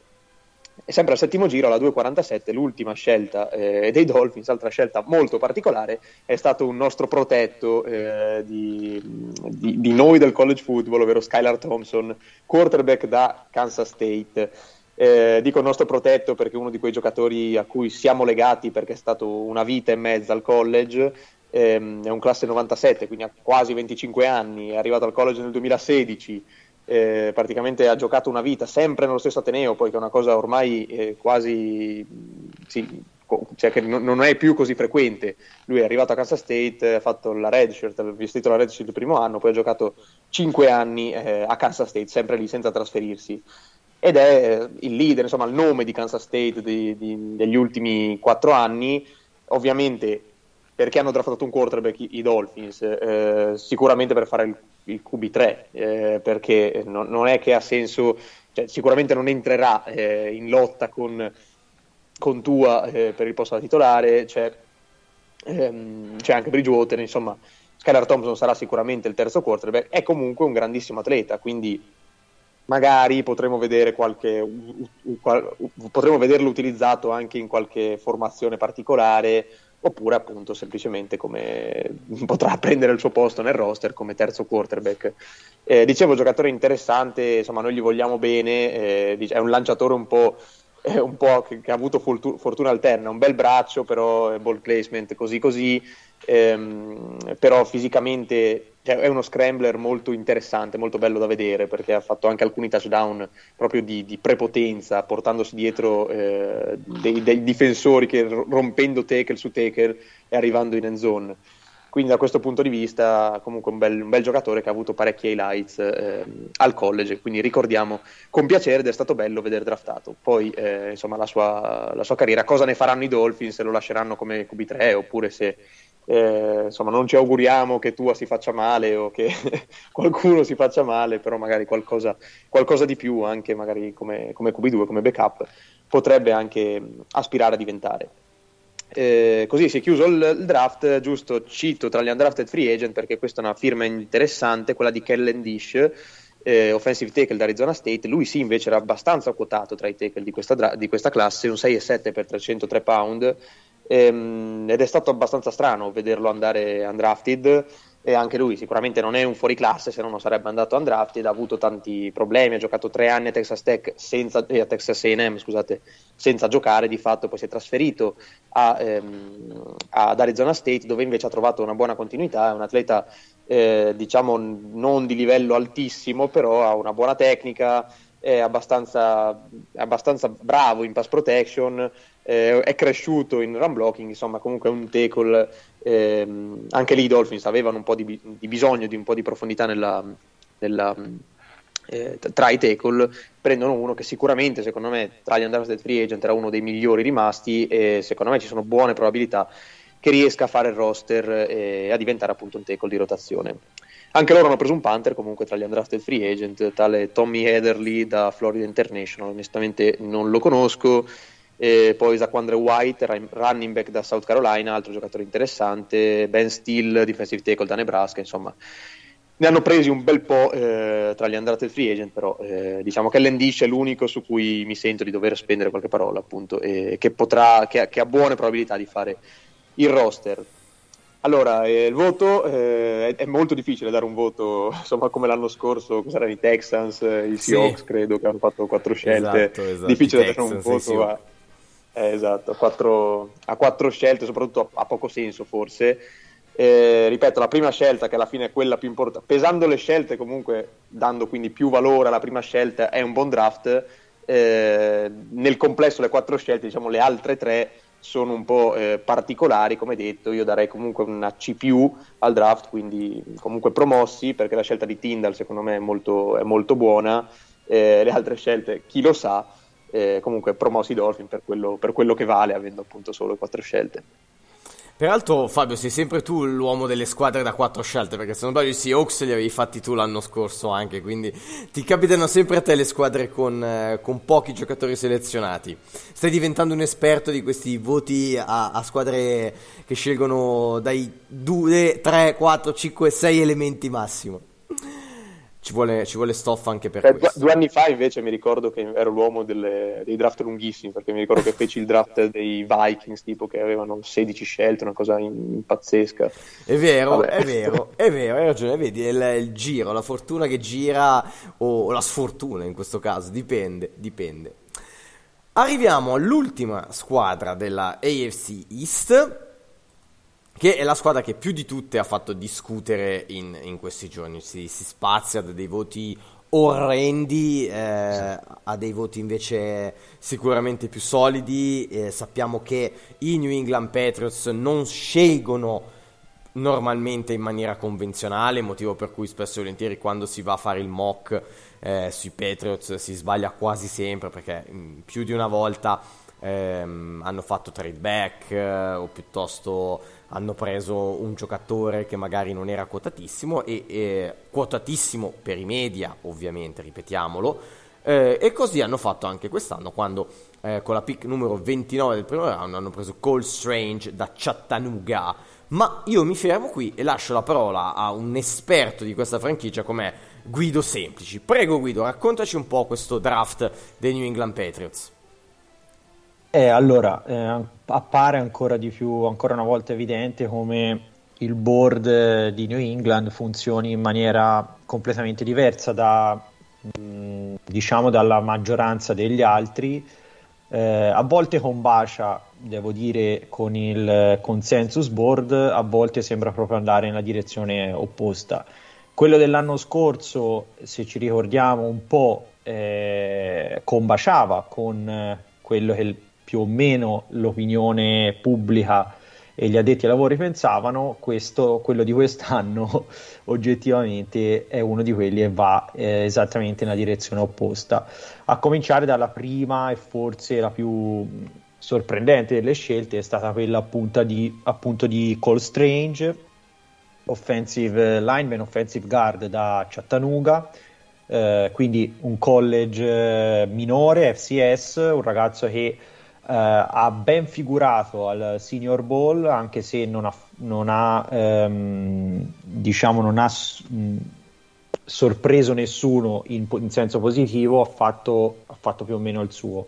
E sempre al settimo giro, alla 2.47, l'ultima scelta eh, dei Dolphins, altra scelta molto particolare, è stato un nostro protetto eh, di, di, di, noi del college football, ovvero Skylar Thompson, quarterback da Kansas State. Eh, dico nostro protetto perché è uno di quei giocatori a cui siamo legati perché è stato una vita e mezza al college, ehm, è un classe 97, quindi ha quasi 25 anni, è arrivato al college nel 2016 eh, praticamente ha giocato una vita sempre nello stesso Ateneo, poi che è una cosa ormai eh, quasi sì, cioè che non, è più così frequente. Lui è arrivato a Kansas State, ha fatto la redshirt, ha vestito la redshirt il primo anno, poi ha giocato 5 anni eh, a Kansas State, sempre lì senza trasferirsi. Ed è eh, il leader, insomma, il nome di Kansas State di, di, degli ultimi 4 anni. Ovviamente perché hanno draftato un quarterback i, i Dolphins? Eh, sicuramente per fare il il QB3 eh, perché non, non, è che ha senso, cioè, sicuramente non entrerà eh, in lotta con, con Tua eh, per il posto da titolare, c'è, ehm, c'è anche Bridgewater, insomma Skylar Thompson sarà sicuramente il terzo quarterback, è comunque un grandissimo atleta, quindi magari potremo, vedere qualche, potremo vederlo utilizzato anche in qualche formazione particolare oppure appunto semplicemente come potrà prendere il suo posto nel roster come terzo quarterback. Eh, dicevo, giocatore interessante, insomma noi gli vogliamo bene, eh, è un lanciatore un po', eh, un po che, che, ha avuto fortuna alterna, un bel braccio, però ball placement così così, ehm, però fisicamente cioè, è uno scrambler molto interessante, molto bello da vedere perché ha fatto anche alcuni touchdown proprio di, di prepotenza, portandosi dietro eh, dei, dei, difensori che rompendo tackle su tackle e arrivando in end zone. Quindi da questo punto di vista comunque un bel, un bel giocatore che ha avuto parecchi highlights eh, al college, quindi ricordiamo con piacere ed è stato bello vedere draftato. Poi eh, insomma la sua, la sua carriera, cosa ne faranno i Dolphins, se lo lasceranno come QB3 oppure se eh, insomma, non ci auguriamo che Tua si faccia male o che qualcuno si faccia male, però magari qualcosa, qualcosa di più, anche magari come, come, QB2, come backup, potrebbe anche aspirare a diventare. Eh, così si è chiuso il, il, draft, giusto cito tra gli undrafted free agent perché questa è una firma interessante, quella di Kellen Dish, eh, offensive tackle da Arizona State, lui sì invece era abbastanza quotato tra i tackle di questa, di questa classe, un 6,7 per 303 pound, ehm, ed è stato abbastanza strano vederlo andare undrafted e anche lui sicuramente non è un fuoriclasse se no non sarebbe andato undrafted ha avuto tanti problemi ha giocato tre anni a Texas Tech senza, eh, a Texas A&M scusate, senza giocare di fatto poi si è trasferito a, ehm, ad Arizona State dove invece ha trovato una buona continuità è un atleta eh, diciamo non di livello altissimo però ha una buona tecnica è abbastanza, abbastanza bravo in pass protection eh, è cresciuto in run blocking, insomma comunque è un tackle, ehm, anche lì i Dolphins avevano un po' di, di, bisogno di un po' di profondità nella, nella, eh, tra i tackle, prendono uno che sicuramente secondo me tra gli undrafted free agent era uno dei migliori rimasti e secondo me ci sono buone probabilità che riesca a fare il roster e a diventare appunto un tackle di rotazione. Anche loro hanno preso un punter comunque tra gli undrafted free agent, tale Tommy Heatherly da Florida International, onestamente non lo conosco, e poi Zaquandre White, running back da South Carolina, altro giocatore interessante, Ben Steele, defensive tackle da Nebraska, insomma ne hanno presi un bel po' eh, tra gli undrafted free agent, però eh, diciamo che Lendish è l'unico su cui mi sento di dover spendere qualche parola, appunto, e che, potrà, che, che ha buone probabilità di fare il roster. Allora, eh, il voto eh, è molto difficile dare un voto, insomma, come l'anno scorso, cos'erano i Texans, eh, i Seahawks, sì. credo che hanno fatto quattro scelte. Esatto, esatto. Difficile dare un voto a, eh, esatto, a quattro, a quattro, scelte, soprattutto a, poco senso forse. Eh, ripeto, la prima scelta, che alla fine è quella più importante, pesando le scelte, comunque dando quindi più valore alla prima scelta, è un buon draft. Eh, nel complesso, le quattro scelte, diciamo le altre tre, sono un po' eh, particolari, come detto. Io darei comunque una C al draft, quindi comunque promossi, perché la scelta di Tyndall secondo me è molto, è molto buona. Eh, le altre scelte, chi lo sa eh, comunque promossi Dolphin per quello, per quello, che vale, avendo appunto solo quattro scelte. Peraltro, Fabio, sei sempre tu l'uomo delle squadre da quattro scelte, perché se non sbaglio i Seahawks li avevi fatti tu l'anno scorso anche, quindi ti capitano sempre a te le squadre con, eh, con pochi giocatori selezionati. Stai diventando un esperto di questi voti a, a squadre che scelgono dai 2, 3, 4, 5, 6 elementi massimo. Ci vuole, ci vuole stoffa anche per Eh, questo. due, due anni fa invece mi ricordo che ero l'uomo delle- dei draft lunghissimi, perché mi ricordo che feci il draft dei Vikings, tipo che avevano 16 scelte, una cosa in- pazzesca. È vero, Vabbè. è vero, è vero, hai ragione, vedi, è il, il giro, la fortuna che gira o, o la sfortuna in questo caso, dipende, dipende. Arriviamo all'ultima squadra della AFC East, che è la squadra che più di tutte ha fatto discutere in, in questi giorni, si, si spazia da dei voti orrendi eh, a dei voti invece sicuramente più solidi. Eh, sappiamo che i New England Patriots non scelgono normalmente in maniera convenzionale, motivo per cui spesso e volentieri quando si va a fare il mock eh, sui Patriots si sbaglia quasi sempre perché mh, più di una volta ehm, hanno fatto trade back eh, o piuttosto hanno preso un giocatore che magari non era quotatissimo e, e quotatissimo per i media ovviamente, ripetiamolo, eh, e così hanno fatto anche quest'anno quando eh, con la pick numero 29 del primo round hanno preso Cole Strange da Chattanooga. Ma io mi fermo qui e lascio la parola a un esperto di questa franchigia come Guido Semplici. Prego Guido, raccontaci un po' questo draft dei New England Patriots. Eh, allora, eh, appare ancora di più, ancora una volta evidente come il board di New England funzioni in maniera completamente diversa da, mh, diciamo, dalla maggioranza degli altri. Eh, a volte combacia, devo dire, con il consensus board, a volte sembra proprio andare nella direzione opposta. Quello dell'anno scorso, se ci ricordiamo un po', eh, combaciava con quello che più o meno l'opinione pubblica e gli addetti ai lavori pensavano, questo, quello di quest'anno oggettivamente è uno di quelli e va eh, esattamente nella direzione opposta. A cominciare dalla prima e forse la più sorprendente delle scelte è stata quella appunto di, appunto di Cole Strange, offensive lineman, offensive guard da Chattanooga. Eh, quindi un college eh, minore, FCS, un ragazzo che ha ben figurato al Senior Bowl, anche se non ha, non ha um, diciamo, non ha mh, sorpreso nessuno in, in senso positivo, ha fatto, ha fatto, più o meno il suo.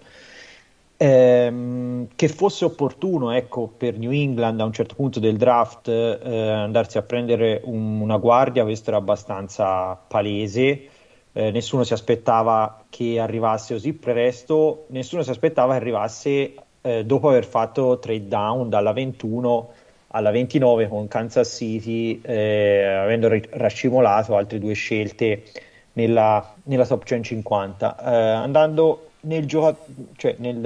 Ehm, che fosse opportuno, ecco, per New England a un certo punto del draft eh, andarsi a prendere un, una guardia, questo era abbastanza palese. Eh, nessuno si aspettava che arrivasse così presto, nessuno si aspettava che arrivasse eh, dopo aver fatto trade down dalla 21 alla 29 con Kansas City, eh, avendo ri- rascimolato altre due scelte nella, nella top 150. Eh, andando nel gioco- cioè nel,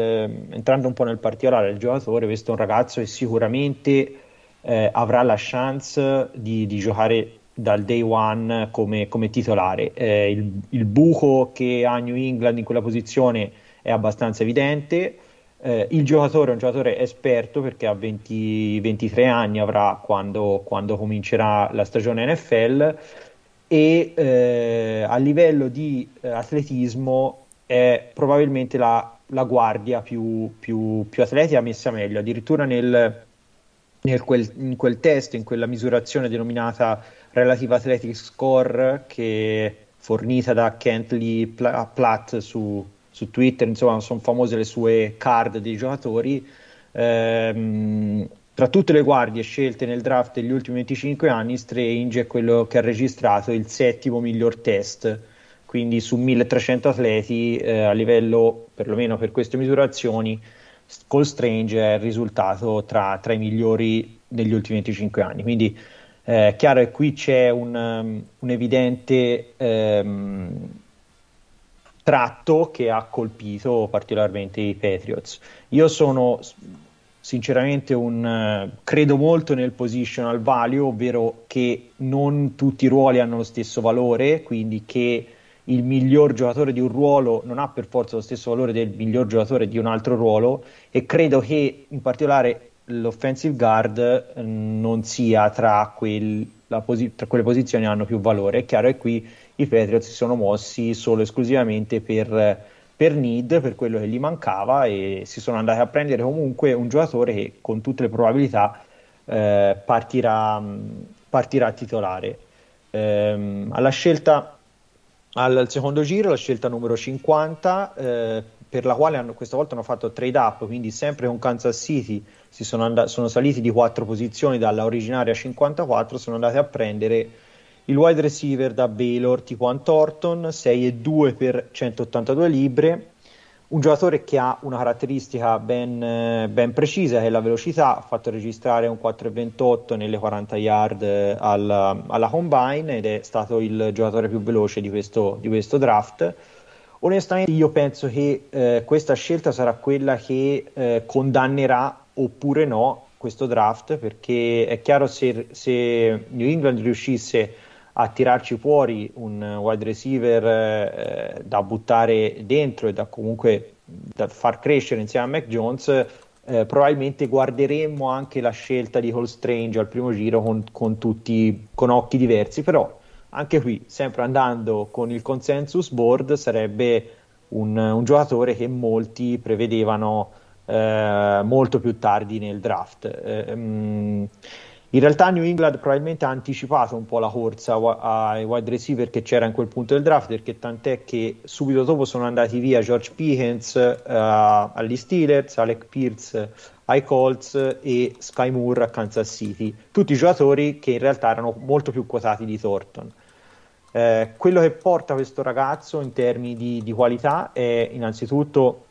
entrando un po' nel particolare del giocatore, questo è un ragazzo che sicuramente eh, avrà la chance di, di giocare dal day one come, come titolare. Eh, il, il, buco che ha New England in quella posizione è abbastanza evidente. Eh, il giocatore è un giocatore esperto perché ha 20, 23 anni, avrà quando, quando comincerà la stagione NFL e eh, a livello di atletismo è probabilmente la, la guardia più, più, più atletica messa meglio, addirittura nel, nel quel, in quel test, in quella misurazione denominata Relative Athletic Score che fornita da Kentley Platt su, su Twitter, insomma sono famose le sue card dei giocatori. Ehm, tra tutte le guardie scelte nel draft degli ultimi 25 anni, Strange è quello che ha registrato il settimo miglior test, quindi su 1300 atleti eh, a livello, perlomeno per queste misurazioni, Cole Strange è il risultato tra, tra i migliori negli ultimi 25 anni. Quindi eh, chiaro che qui c'è un, um, un evidente ehm, tratto che ha colpito particolarmente i Patriots. Io sono sinceramente un uh, credo molto nel positional value, ovvero che non tutti i ruoli hanno lo stesso valore, quindi che il miglior giocatore di un ruolo non ha per forza lo stesso valore del miglior giocatore di un altro ruolo e credo che in particolare l'offensive guard eh, non sia tra, quel, posi- tra, quelle posizioni che hanno più valore. È chiaro che qui i Patriots si sono mossi solo e esclusivamente per, per need, per quello che gli mancava e si sono andati a prendere comunque un giocatore che con tutte le probabilità eh, partirà, partirà titolare. Ehm, alla scelta al secondo giro, la scelta numero 50, eh, per la quale hanno, questa volta hanno fatto trade up, quindi sempre con Kansas City si sono, and- sono saliti di 4 posizioni dalla originaria 54, sono andati a prendere il wide receiver da Baylor tipo Antorton, 6 e 2 per 182 libbre, un giocatore che ha una caratteristica ben, ben, precisa che è la velocità, ha fatto registrare un 4,28 nelle 40 yard eh, alla, alla, combine ed è stato il giocatore più veloce di questo, di questo draft. Onestamente io penso che eh, questa scelta sarà quella che eh, condannerà oppure no questo draft perché è chiaro se, se New England riuscisse a tirarci fuori un wide receiver eh, da buttare dentro e da comunque da far crescere insieme a Mac Jones, eh, probabilmente guarderemmo anche la scelta di Hall Strange al primo giro con, con, tutti, con occhi diversi, però anche qui, sempre andando con il consensus board, sarebbe un, un giocatore che molti prevedevano eh, molto più tardi nel draft. Eh, mh, in realtà New England probabilmente ha anticipato un po' la corsa ai wide receiver che c'era in quel punto del draft, perché tant'è che subito dopo sono andati via George Pickens uh, agli Steelers, Alec Pierce ai Colts e Sky Moore a Kansas City, tutti giocatori che in realtà erano molto più quotati di Thornton. Eh, quello che porta questo ragazzo in termini di, di qualità è innanzitutto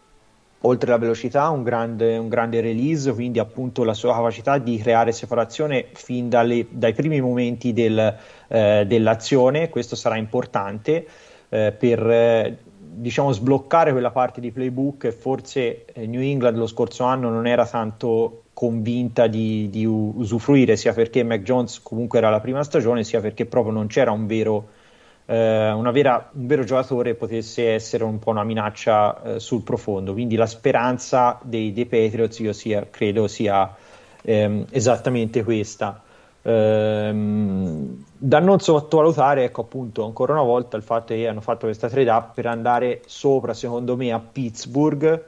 oltre alla velocità, un grande, un grande, release, quindi appunto la sua capacità di creare separazione fin dalle, dai primi momenti del, eh, dell'azione, questo sarà importante eh, per eh, diciamo sbloccare quella parte di playbook e forse eh, New England lo scorso anno non era tanto convinta di, di usufruire, sia perché Mac Jones comunque era la prima stagione, sia perché proprio non c'era un vero vera, un vero giocatore potesse essere un po' una minaccia eh, sul profondo. Quindi la speranza dei, dei Patriots io sia, credo sia ehm, esattamente questa. Ehm, da non sottovalutare, ecco appunto, ancora una volta il fatto che hanno fatto questa trade up per andare sopra, secondo me, a Pittsburgh,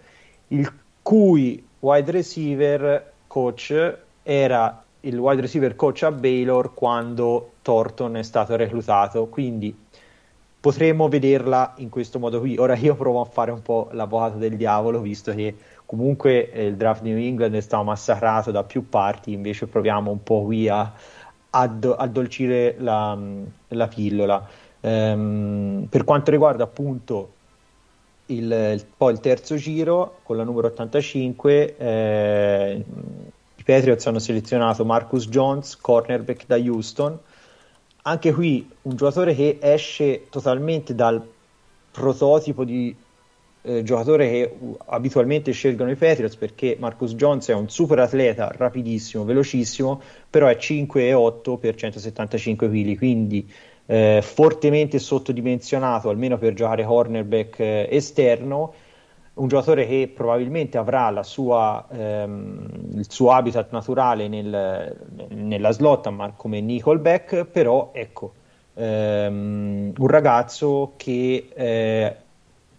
il cui wide receiver coach era il wide receiver coach a Baylor quando Thornton è stato reclutato. Quindi potremmo vederla in questo modo qui. Ora io provo a fare un po' l'avvocato del diavolo, visto che comunque eh, il draft di New England è stato massacrato da più parti, invece proviamo un po' qui a, addolcire la, la pillola. Um, per quanto riguarda appunto il, il, poi il terzo giro con la numero 85 eh, i Patriots hanno selezionato Marcus Jones cornerback da Houston anche qui un giocatore che esce totalmente dal prototipo di eh, giocatore che uh, abitualmente scelgono i Patriots perché Marcus Jones è un super atleta, rapidissimo, velocissimo, però è 5,8 per 175 kg, quindi eh, fortemente sottodimensionato almeno per giocare cornerback eh, esterno un giocatore che probabilmente avrà sua, ehm, il suo habitat naturale nel, nella slot ma come Nickelback, però ecco, ehm, un ragazzo che eh,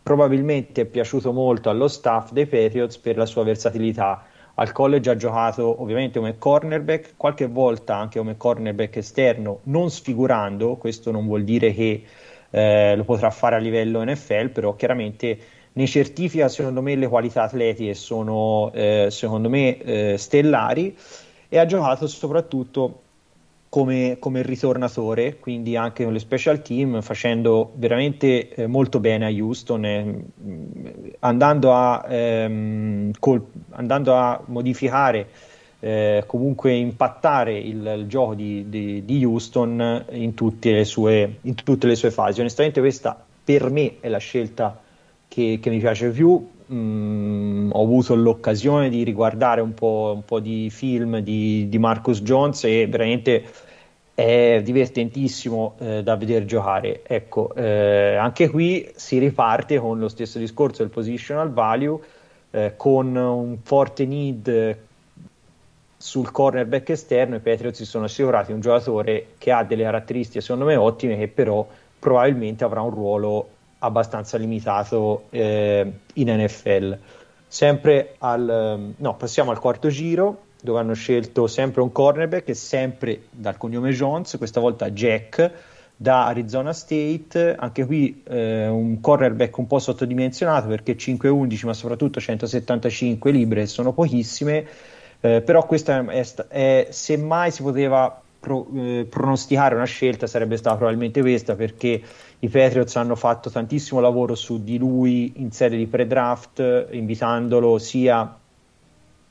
probabilmente è piaciuto molto allo staff dei Patriots per la sua versatilità. Al college ha giocato ovviamente come cornerback, qualche volta anche come cornerback esterno, non sfigurando, questo non vuol dire che eh, lo potrà fare a livello NFL, però chiaramente ne certifica secondo me le qualità atletiche sono eh, secondo me eh, stellari e ha giocato soprattutto come, come, ritornatore, quindi anche con le special team, facendo veramente eh, molto bene a Houston, eh, andando, a, ehm, col, andando, a, modificare, eh, comunque impattare il, il gioco di, di, di, Houston in tutte, sue, in tutte le sue fasi. Onestamente questa per me è la scelta che, che mi piace più. Mm, ho avuto l'occasione di riguardare un po', un po di film di, di, Marcus Jones e veramente è divertentissimo eh, da vedere giocare. Ecco, eh, anche qui si riparte con lo stesso discorso del positional value, eh, con un forte need sul cornerback esterno i Patriots si sono assicurati un giocatore che ha delle caratteristiche secondo me ottime che però probabilmente avrà un ruolo abbastanza limitato eh, in NFL. Sempre al no, passiamo al quarto giro dove hanno scelto sempre un cornerback e sempre dal cognome Jones, questa volta Jack da Arizona State, anche qui eh, un cornerback un po' sottodimensionato perché 5-11 ma soprattutto 175 libbre sono pochissime, eh, però questa è, è, se mai si poteva pro, eh, pronosticare una scelta sarebbe stata probabilmente questa perché i Patriots hanno fatto tantissimo lavoro su di lui in serie di pre-draft invitandolo sia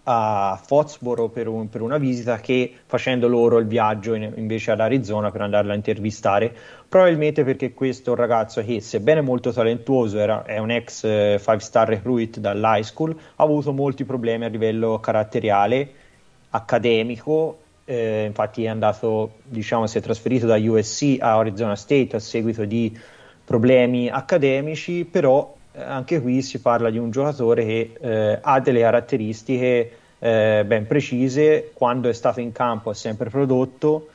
a Foxboro per, un, per, una visita che facendo loro il viaggio in, invece Arizona per andarla a intervistare. Probabilmente perché questo è un ragazzo che sebbene molto talentuoso era, è un ex 5 uh, star recruit dall'high school ha avuto molti problemi a livello caratteriale accademico eh, infatti è andato diciamo si è trasferito da USC a Arizona State a seguito di problemi accademici però eh, anche qui si parla di un giocatore che eh, ha delle caratteristiche eh, ben precise, quando è stato in campo ha sempre prodotto,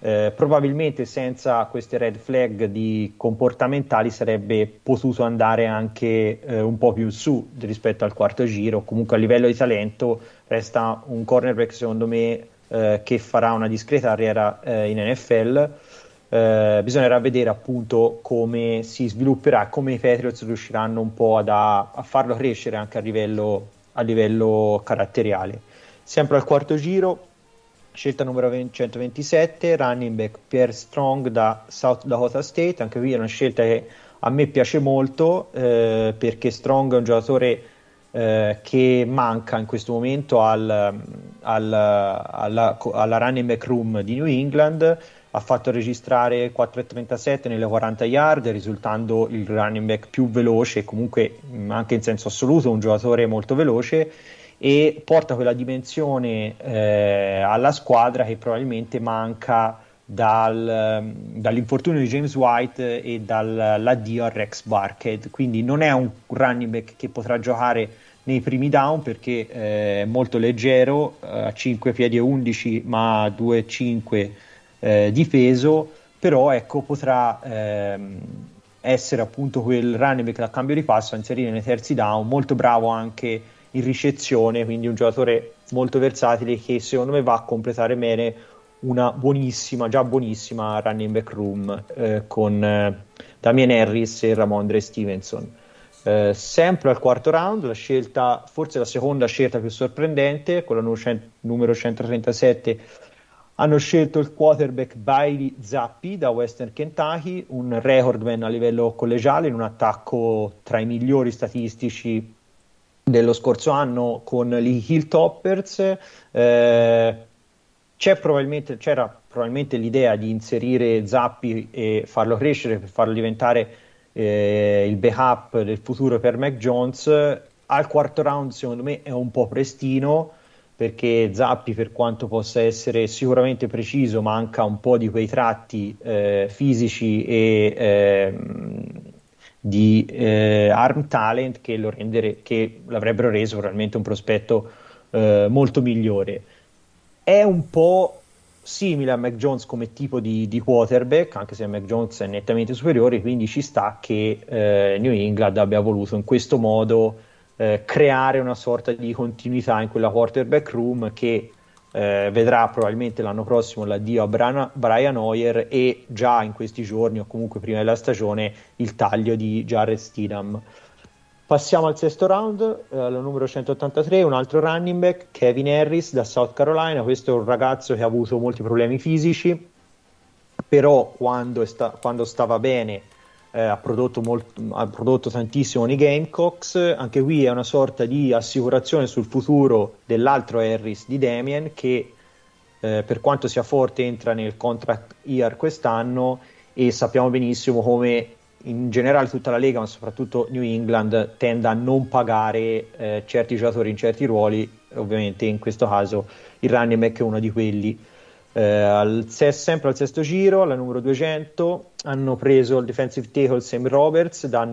eh, probabilmente senza queste red flag di comportamentali sarebbe potuto andare anche eh, un po' più su rispetto al quarto giro, comunque a livello di talento resta un cornerback secondo me eh, che farà una discreta carriera in NFL eh, bisognerà vedere appunto come si svilupperà, come i Patriots riusciranno un po' ad, a, a, farlo crescere anche a livello, a livello caratteriale. Sempre al quarto giro, scelta numero 127, running back Pierre Strong da South Dakota State, anche qui è una scelta che a me piace molto eh, perché Strong è un giocatore eh, che manca in questo momento al, al, alla, alla running back room di New England ha fatto registrare 4,37 nelle 40 yard, risultando il running back più veloce, comunque anche in senso assoluto un giocatore molto veloce e porta quella dimensione eh, alla squadra che probabilmente manca dal, dall'infortunio di James White e dall'addio a Rex Barkhead. Quindi non è un running back che potrà giocare nei primi down perché eh, è molto leggero, eh, a 5 piedi e 11 ma 2,5 eh, di peso, però ecco, potrà ehm, essere appunto quel running back da cambio di passo a inserire nei terzi down, molto bravo anche in ricezione, quindi un giocatore molto versatile che secondo me va a completare bene una buonissima, già buonissima running back room eh, con eh, Damien Harris e Ramondre Stevenson. Eh, sempre al quarto round, la scelta, forse la seconda scelta più sorprendente, quella numero 137 hanno scelto il quarterback Bailey Zappi da Western Kentucky, un recordman a livello collegiale in un attacco tra i migliori statistici dello scorso anno con gli Hilltoppers. Eh, probabilmente, c'era probabilmente l'idea di inserire Zappi e farlo crescere per farlo diventare eh, il backup del futuro per Mac Jones. Al quarto round, secondo me, è un po' prestino perché Zappi per quanto possa essere sicuramente preciso manca un po' di quei tratti eh, fisici e eh, di eh, arm talent che, lo rendere, che l'avrebbero reso probabilmente un prospetto eh, molto migliore è un po' simile a Mac Jones come tipo di, di, quarterback anche se Mac Jones è nettamente superiore quindi ci sta che eh, New England abbia voluto in questo modo eh, creare una sorta di continuità in quella quarterback room che eh, vedrà probabilmente l'anno prossimo l'addio a Brian, Brian Hoyer e già in questi giorni o comunque prima della stagione il taglio di Jared Stidham. Passiamo al sesto round, eh, numero 183, un altro running back, Kevin Harris da South Carolina. Questo è un ragazzo che ha avuto molti problemi fisici, però quando, sta- quando stava bene eh, ha, prodotto molto, ha, prodotto tantissimo nei Gamecocks, anche qui è una sorta di assicurazione sul futuro dell'altro Harris di Damien che eh, per quanto sia forte entra nel contract year quest'anno e sappiamo benissimo come in generale tutta la Lega ma soprattutto New England tende a non pagare eh, certi giocatori in certi ruoli ovviamente in questo caso il running back è uno di quelli eh, al, sempre al sesto giro, alla numero 200, hanno preso il defensive tackle Sam Roberts da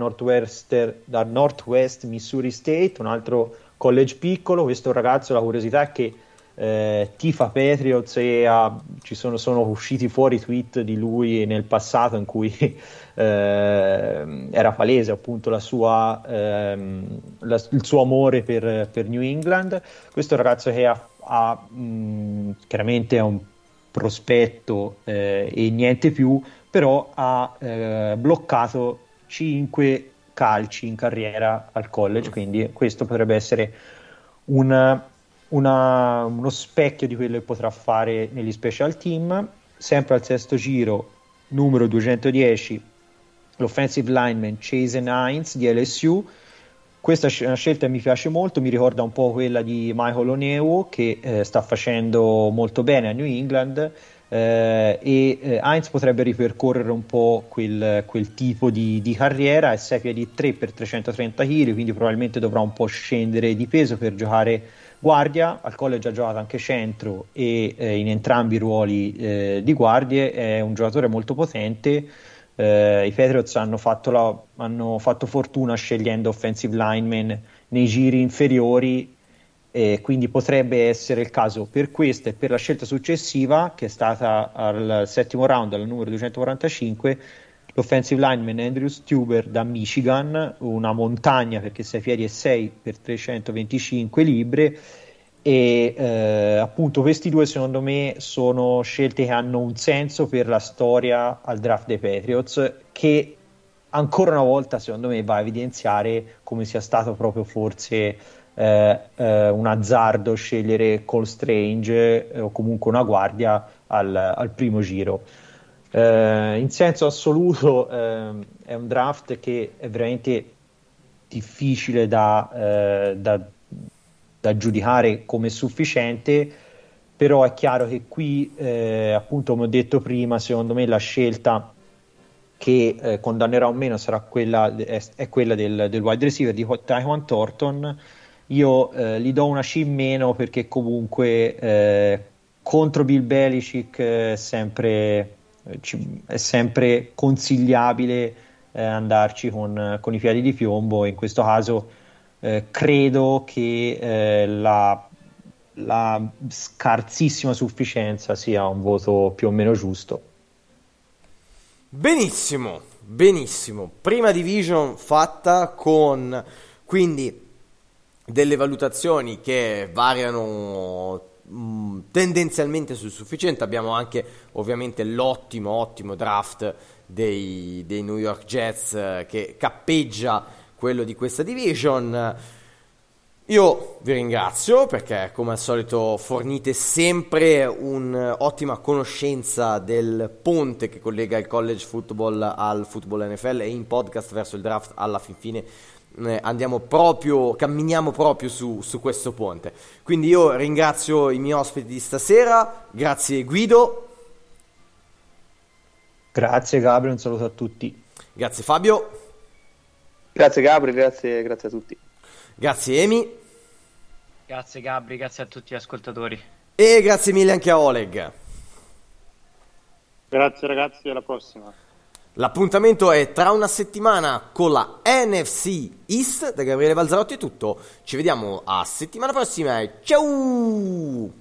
da Northwest Missouri State, un altro college piccolo. Questo ragazzo, la curiosità è che eh, tifa Patriots e ha, ci sono, sono, usciti fuori tweet di lui nel passato in cui eh, era palese appunto sua, ehm, la, il suo amore per, per, New England. Questo è un ragazzo che ha, ha mh, chiaramente un prospetto eh, e niente più, però ha eh, bloccato 5 calci in carriera al college, quindi questo potrebbe essere una, una, uno specchio di quello che potrà fare negli special team. Sempre al sesto giro, numero 210, l'offensive lineman Chasen Hines di LSU. Questa è una scelta che mi piace molto, mi ricorda un po' quella di Michael Oneu che eh, sta facendo molto bene a New England eh, e eh, Heinz potrebbe ripercorrere un po' quel, quel tipo di, di, carriera, è 6 piedi 3 per 330 kg, quindi probabilmente dovrà un po' scendere di peso per giocare guardia, al college ha giocato anche centro e eh, in entrambi i ruoli eh, di guardie, è un giocatore molto potente. Eh, I Patriots hanno fatto, la, hanno fatto fortuna scegliendo offensive linemen nei giri inferiori quindi potrebbe essere il caso per questa e per la scelta successiva che è stata al settimo round al numero 245 l'offensive lineman Andrew Stuber da Michigan una montagna perché 6 piedi e 6 per 325 libbre e eh, appunto questi due secondo me sono scelte che hanno un senso per la storia al draft dei Patriots che ancora una volta secondo me va a evidenziare come sia stato proprio forse eh, eh, un azzardo scegliere Cole Strange eh, o comunque una guardia al, al primo giro. Eh, in senso assoluto ehm, è un draft che è veramente difficile da, eh, da, da giudicare come sufficiente però è chiaro che qui, eh, appunto, come ho detto prima, secondo me la scelta che eh, condannerà o meno sarà quella, è, è quella del, del, wide receiver di Taiwan Thornton. Io eh, gli do una C in meno perché comunque eh, contro Bill Belichick è sempre, è sempre consigliabile eh, andarci con, con, i piedi di piombo. In questo caso eh, credo che eh, la, la scarsissima sufficienza sia un voto più o meno giusto. Benissimo benissimo. Prima division fatta con quindi delle valutazioni che variano mh, mm, tendenzialmente sul sufficiente. Abbiamo anche ovviamente l'ottimo, ottimo draft dei, dei New York Jets eh, che cappeggia quello di questa division. Io vi ringrazio perché come al solito fornite sempre un'ottima conoscenza del ponte che collega il college football al football NFL e in podcast verso il draft alla fin fine eh, andiamo proprio, camminiamo proprio su, su questo ponte. Quindi io ringrazio i miei ospiti di stasera, grazie Guido. Grazie Gabriele, un saluto a tutti. Grazie Fabio. Grazie Gabriele, grazie, grazie a tutti. Grazie Emi. Grazie Gabri, grazie a tutti gli ascoltatori. E grazie mille anche a Oleg. Grazie ragazzi, alla prossima. L'appuntamento è tra una settimana con la NFC East. Da Gabriele Balzarotti è tutto. Ci vediamo a settimana prossima. Ciao!